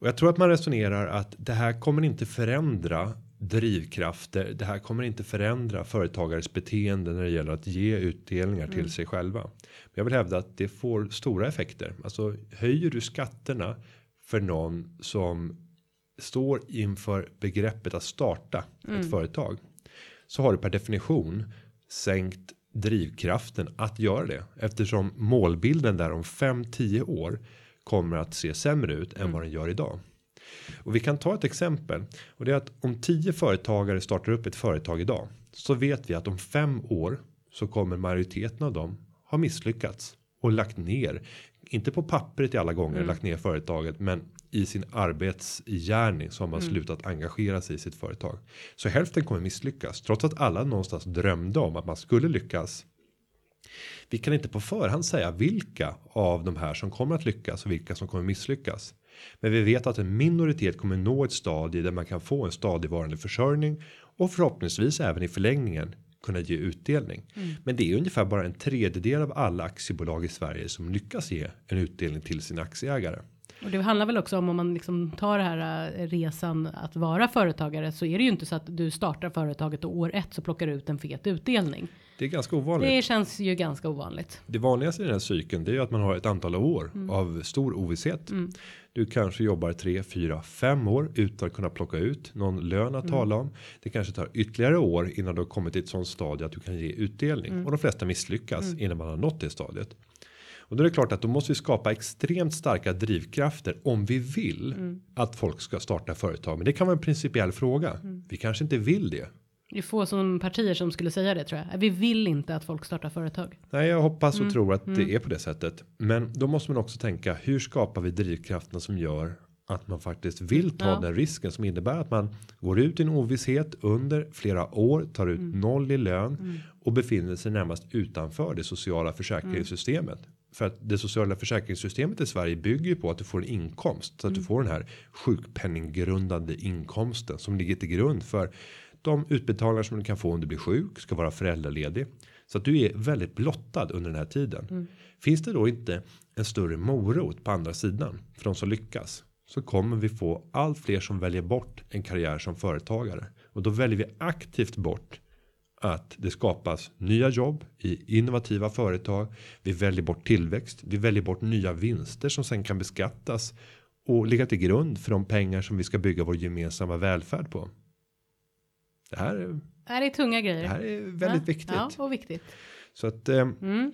Och jag tror att man resonerar att det här kommer inte förändra drivkrafter. Det här kommer inte förändra företagares beteende när det gäller att ge utdelningar till sig själva. Men jag vill hävda att det får stora effekter. Alltså höjer du skatterna för någon som står inför begreppet att starta ett företag så har du per definition sänkt drivkraften att göra det eftersom målbilden där om 5-10 år kommer att se sämre ut än vad den gör idag. Och vi kan ta ett exempel och det är att om 10 företagare startar upp ett företag idag så vet vi att om fem år så kommer majoriteten av dem ha misslyckats och lagt ner. Inte på pappret i alla gånger lagt ner företaget, men i sin arbetsgärning så har man slutat engagera sig i sitt företag. Så hälften kommer misslyckas trots att alla någonstans drömde om att man skulle lyckas. Vi kan inte på förhand säga vilka av de här som kommer att lyckas och vilka som kommer misslyckas. Men vi vet att en minoritet kommer nå ett stadie där man kan få en stadigvarande försörjning och förhoppningsvis även i förlängningen kunna ge utdelning. Men det är ungefär bara en tredjedel av alla aktiebolag i Sverige som lyckas ge en utdelning till sina aktieägare. Och det handlar väl också om om man liksom tar det här eh, resan att vara företagare så är det ju inte så att du startar företaget och år ett så plockar du ut en fet utdelning. Det är ganska ovanligt. Det känns ju ganska ovanligt. Det vanligaste i den här cykeln det är ju att man har ett antal år av stor ovisshet. Du kanske jobbar 3, 4, 5 år utan att kunna plocka ut någon lön att tala om. Det kanske tar ytterligare år innan du har kommit till ett sånt stadie att du kan ge utdelning och de flesta misslyckas innan man har nått det stadiet. Och då är det klart att då måste vi skapa extremt starka drivkrafter om vi vill att folk ska starta företag. Men det kan vara en principiell fråga. Vi kanske inte vill det. Det är få som partier som skulle säga det tror jag. Vi vill inte att folk startar företag. Nej, jag hoppas och tror att det är på det sättet. Men då måste man också tänka hur skapar vi drivkrafterna som gör att man faktiskt vill ta Ja. den risken som innebär att man går ut i en ovisshet under flera år, tar ut noll i lön och befinner sig närmast utanför det sociala försäkringssystemet. För att det sociala försäkringssystemet i Sverige bygger ju på att du får en inkomst. Så att du får den här sjukpenninggrundande inkomsten som ligger till grund för de utbetalningar som du kan få om du blir sjuk ska vara föräldraledig. Så att du är väldigt blottad under den här tiden. Finns det då inte en större morot på andra sidan för de som lyckas så kommer vi få allt fler som väljer bort en karriär som företagare. Och då väljer vi aktivt bort att det skapas nya jobb i innovativa företag. Vi väljer bort tillväxt. Vi väljer bort nya vinster som sen kan beskattas och ligga till grund för de pengar som vi ska bygga vår gemensamma välfärd på. Det här, är- det är tunga grejer. det här är väldigt ja, viktigt. Ja, och viktigt. Så att eh, Mm.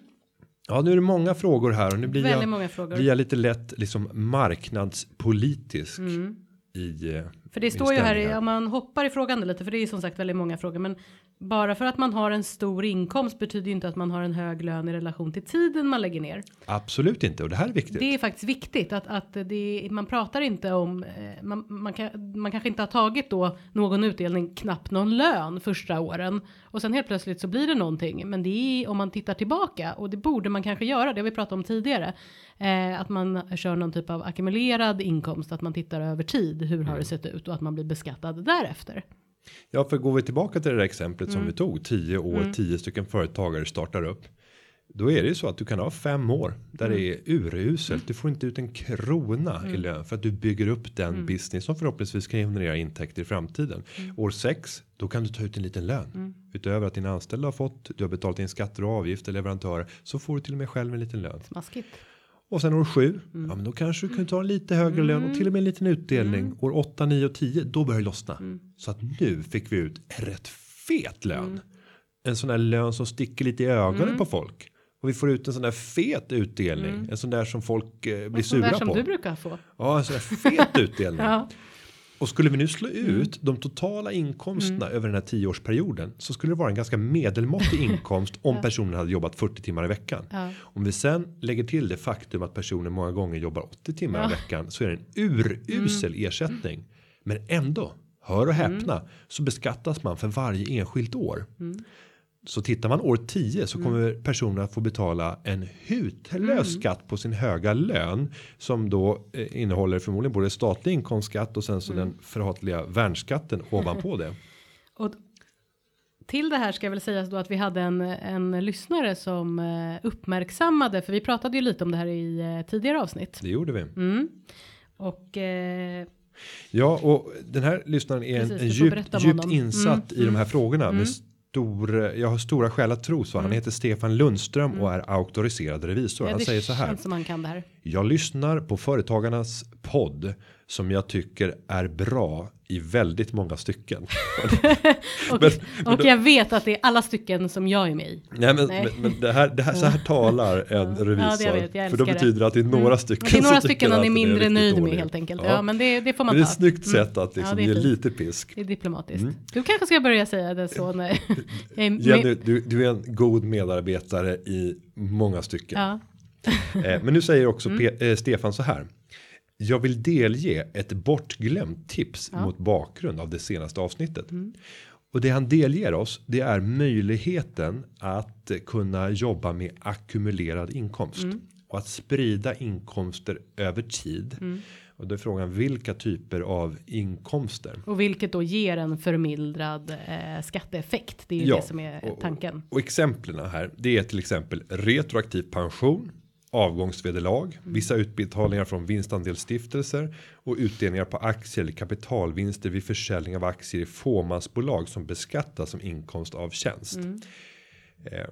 ja, nu är det många frågor här och nu blir Väldigt jag, många frågor. blir jag lite lätt liksom marknadspolitisk Mm. i. eh, För det står ju här, om man hoppar i frågan lite, för det är ju som sagt väldigt många frågor, men bara för att man har en stor inkomst betyder ju inte att man har en hög lön i relation till tiden man lägger ner. Absolut inte och det här är viktigt. Det är faktiskt viktigt att, att det, man pratar inte om, eh, man, man, kan, man kanske inte har tagit då någon utdelning, knappt någon lön första åren. Och sen helt plötsligt så blir det någonting. Men det är om man tittar tillbaka och det borde man kanske göra, det har vi pratat om tidigare. Eh, att man kör någon typ av ackumulerad inkomst, att man tittar över tid, hur har det sett ut och att man blir beskattad därefter. Ja, för går vi tillbaka till det där exemplet som Mm. vi tog 10 år, 10 stycken företagare startar upp. Då är det ju så att du kan ha fem år där Mm. det är uruselt. Du får inte ut en krona i lön för att du bygger upp den Mm. business som förhoppningsvis kan generera intäkter i framtiden. År sex, då kan du ta ut en liten lön Mm. utöver att dina anställda har fått. Du har betalat in skatter och avgifter, leverantörer, så får du till och med själv en liten lön. Smaskigt. Och sen år sju, Mm. ja men då kanske du kan ta en lite högre lön och till och med en liten utdelning. Mm. År 8, 9 och 10, då börjar det lossna. Så att nu fick vi ut en rätt fet lön. Mm. En sån här lön som sticker lite i ögonen på folk. Och vi får ut en sån där fet utdelning. En sån där som folk eh, blir Sån där sura som på. du brukar få. Ja, en sån där fet [LAUGHS] utdelning. Ja. Och skulle vi nu slå Mm. ut de totala inkomsterna över den här tioårsperioden så skulle det vara en ganska medelmåttig [LAUGHS] inkomst om personen hade jobbat 40 timmar i veckan. Ja. Om vi sen lägger till det faktum att personen många gånger jobbar 80 timmar Ja. Mm. i veckan så är det en urusel ersättning. Men ändå, hör och häpna, så beskattas man för varje enskilt år. Mm. Så tittar man år 10 så kommer personen att få betala en hutlös Mm. skatt på sin höga lön som då eh, innehåller förmodligen både statlig inkomstskatt och sen så Mm. den förhatliga värnskatten ovanpå det. [LAUGHS] Och till det här ska jag väl säga då att vi hade en, en lyssnare som eh, uppmärksammade, för vi pratade ju lite om det här i eh, tidigare avsnitt. Det gjorde vi. Mm. Och eh, Ja, och den här lyssnaren är en, Precis, en djupt, djupt insatt Mm, i de här frågorna. mm. Med stor, jag har stora skäl att tro så. Han heter Stefan Lundström och är auktoriserad revisor. ja, Han säger så här. här. Jag lyssnar på företagarnas podd som jag tycker är bra i väldigt många stycken. [LAUGHS] Och, Men- och då- jag vet att det är alla stycken som jag är med i. Nej, men, Nej. men, men det här, det här, så här talar en Ja, revisor. det jag vet, jag för då betyder det att det är några Mm. stycken. Och det är några stycken han är mindre riktigt nöjd med helt enkelt. Ja, Ja. men det, det får man Men det är ta. ett snyggt Mm. sätt att liksom det är ge fint. lite pisk. Det är diplomatiskt. Mm. Du kanske ska börja säga det så när [LAUGHS] är Jenny, du, du är en god medarbetare i många stycken. Ja, Eh, men nu säger också Mm. Pe- eh, Stefan så här. Jag vill delge ett bortglömt tips Ja. Mm. mot bakgrund av det senaste avsnittet. Och det han delger oss det är möjligheten att kunna jobba med ackumulerad inkomst. Mm. Och att sprida inkomster över tid. Mm. Och då är frågan vilka typer av inkomster. och vilket då ger en förmildrad eh, skatteeffekt. Det är ju Ja, det som är och- tanken. Och exemplen här, det är till exempel retroaktiv pension, avgångsvederlag, Mm. vissa utbetalningar från vinstandelsstiftelser och utdelningar på aktier eller kapitalvinster vid försäljning av aktier i fåmansbolag som beskattas som inkomst av tjänst. Mm. Eh,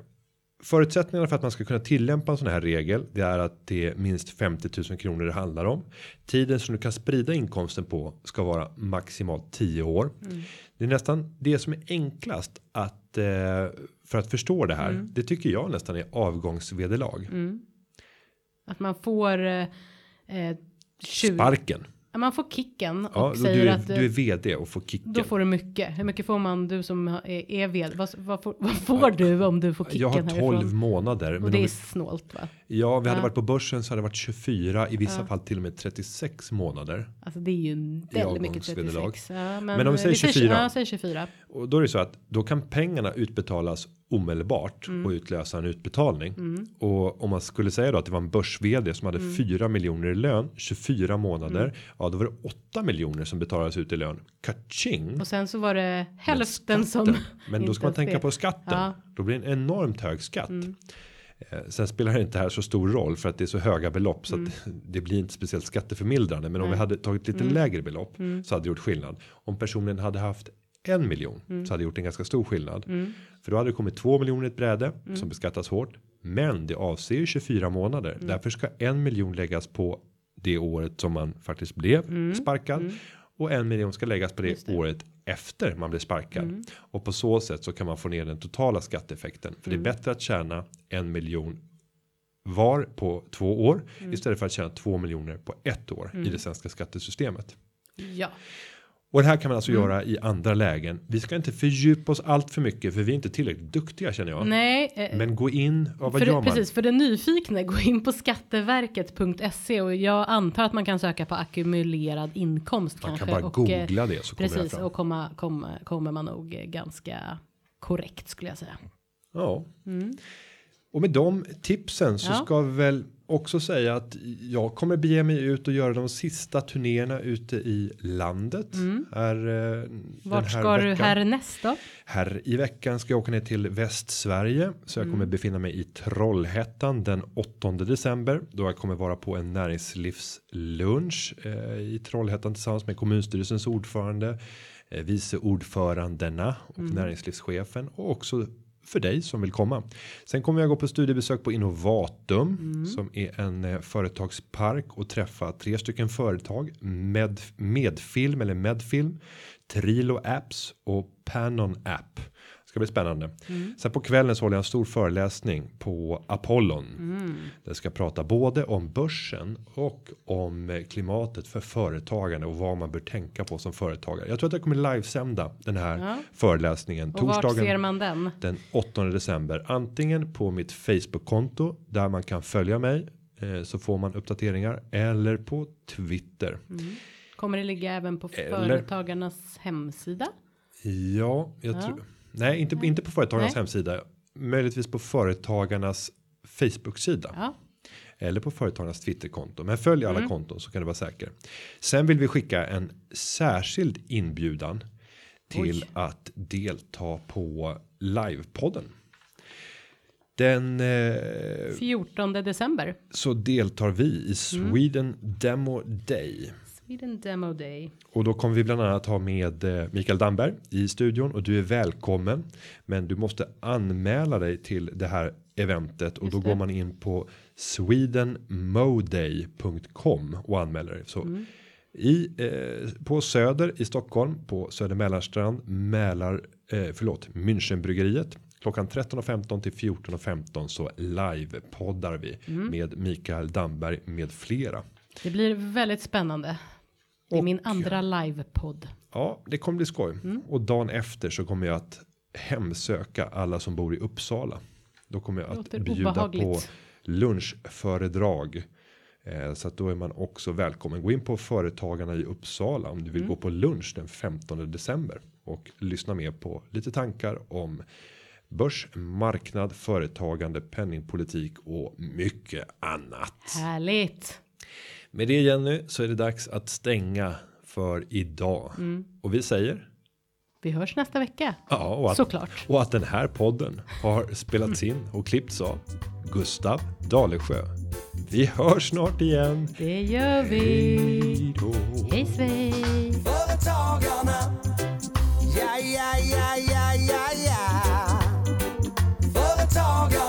Förutsättningarna för att man ska kunna tillämpa en sån här regel det är att det är minst 50 000 kronor det handlar om. Tiden som du kan sprida inkomsten på ska vara maximalt 10 år. Mm. Det är nästan det som är enklast att eh, för att förstå det här. Mm. Det tycker jag nästan är avgångsvederlag. Att man får eh, eh, 20, Sparken. Ja, man får kicken och Ja, säger du, är, att eh, du är vd och får kicken. då får du mycket. Hur mycket får man du som är, är vd? Vad, vad, får, vad får du om du får kicken jag har 12 härifrån? månader. Och Men det om är snålt va? Ja, vi hade Ja. varit på börsen så hade det varit 24 i vissa Ja. fall till och med 36 månader. Alltså det är ju väldigt mycket avgångsvederlag. 36. Ja, men, Men om vi säger 24. Ja, säg 24. Och då är det så att då kan pengarna utbetalas omedelbart Mm. och utlösa en utbetalning. Och om man skulle säga då att det var en börs vd som hade Mm. 4 miljoner i lön 24 månader. Ja, då var det 8 miljoner som betalades ut i lön. Kaching. Och sen så var det hälften som. Men då ska man tänka på skatten. Ja. Mm. Då blir det en enormt hög skatt. Eh, Sen spelar det inte här så stor roll för att det är så höga belopp så att [LAUGHS] det blir inte speciellt skatteförmildrande. Men om vi Mm. Nej. hade tagit lite lägre belopp så hade det gjort skillnad. Om personen hade haft en miljon Mm. så hade det gjort en ganska stor skillnad. För då hade det kommit två miljoner i ett bräde Mm. som beskattas hårt. Men det avser ju 24 månader. Mm. Därför ska en miljon läggas på det året som man faktiskt blev sparkad. Och en miljon ska läggas på det, Mm. Det. året efter man blir sparkad. Mm. Och på så sätt så kan man få ner den totala skatteeffekten. För Mm. det är bättre att tjäna en miljon var på två år Mm. istället för att tjäna två miljoner på ett år i det svenska skattesystemet. Ja. Och det här kan man alltså göra i andra lägen. Vi ska inte fördjupa oss allt för mycket för vi är inte tillräckligt duktiga känner jag. Nej, eh, Men gå in, ja, vad för, gör man? precis, för den nyfikne, gå in på skatteverket.se och jag antar att man kan söka på ackumulerad inkomst Man kanske. kan bara och, eh, googla det så kommer det Precis, fram. och komma, komma, kommer man nog eh, ganska korrekt skulle jag säga. Ja. Och med de tipsen så Mm. Ja. ska vi väl också säga att jag kommer bege mig ut och göra de sista turnéerna ute i landet. Här, eh, den Mm. Vart här ska du veckan. härnäst då? Här i veckan ska jag åka ner till Västsverige så jag Mm. kommer befinna mig i Trollhättan den 8 december då jag kommer vara på en näringslivslunch eh, i Trollhättan tillsammans med kommunstyrelsens ordförande, eh, vice ordförandena och Mm. näringslivschefen och också för dig som vill komma. Sen kommer jag gå på studiebesök på Innovatum Mm. som är en eh, företagspark och träffa tre stycken företag med medfilm eller medfilm, Trilo Apps och Panon App. Ska bli spännande. Mm. Sen på kvällen så håller jag en stor föreläsning på Apollon. Mm. Det ska prata både om börsen och om eh, klimatet för företagande och vad man bör tänka på som företagare. Jag tror att jag kommer livesända den här Ja. föreläsningen Och vart ser torsdagen man den? den 8 december. Antingen på mitt Facebook-konto där man kan följa mig eh, så får man uppdateringar eller på Twitter. Kommer det ligga även på Eller- företagarnas hemsida? Ja, jag Ja. tror. Nej, inte inte på företagarnas Nej. hemsida. Möjligtvis på företagarnas Facebook-sida Ja, eller på företagarnas Twitterkonto. Men följ alla Mm. konton så kan du vara säker. Sen vill vi skicka en särskild inbjudan till Oj. att delta på livepodden. Den eh, 14 december. så deltar vi i Mm. Sweden Demo Day. Sweden Demo Day. Och då kommer vi bland annat ha med eh, Mikael Damberg i studion och du är välkommen. Men du måste anmäla dig till det här eventet och Just då det. går man in på swedenmoday.com och anmäler dig. Så Mm. i eh, på Söder i Stockholm på Söder Mälarstrand Mälar eh, förlåt Münchenbryggeriet klockan 13.15 till 14.15 så live poddar vi Mm. med Mikael Damberg med flera. Det blir väldigt spännande. Det är Och- min andra livepodd. Ja, det kommer bli skoj. Mm. Och dagen efter så kommer jag att hemsöka alla som bor i Uppsala. Då kommer jag att bjuda obehagligt. på lunchföredrag. Eh, så att då är man också välkommen. Gå in på Företagarna i Uppsala om du Mm. vill gå på lunch den 15 december. Och lyssna med på lite tankar om börs, marknad, företagande, penningpolitik och mycket annat. Härligt. Med det Jenny så är det dags att stänga för idag. Mm. Och vi säger. Vi hörs nästa vecka. Ja, och att, såklart. Och att den här podden har spelats in och klippts av Gustav Dalesjö. Vi hörs snart igen. Det gör vi. Hej svejs! Företagarna. Ja, ja, ja, ja, ja, ja. Företagarna.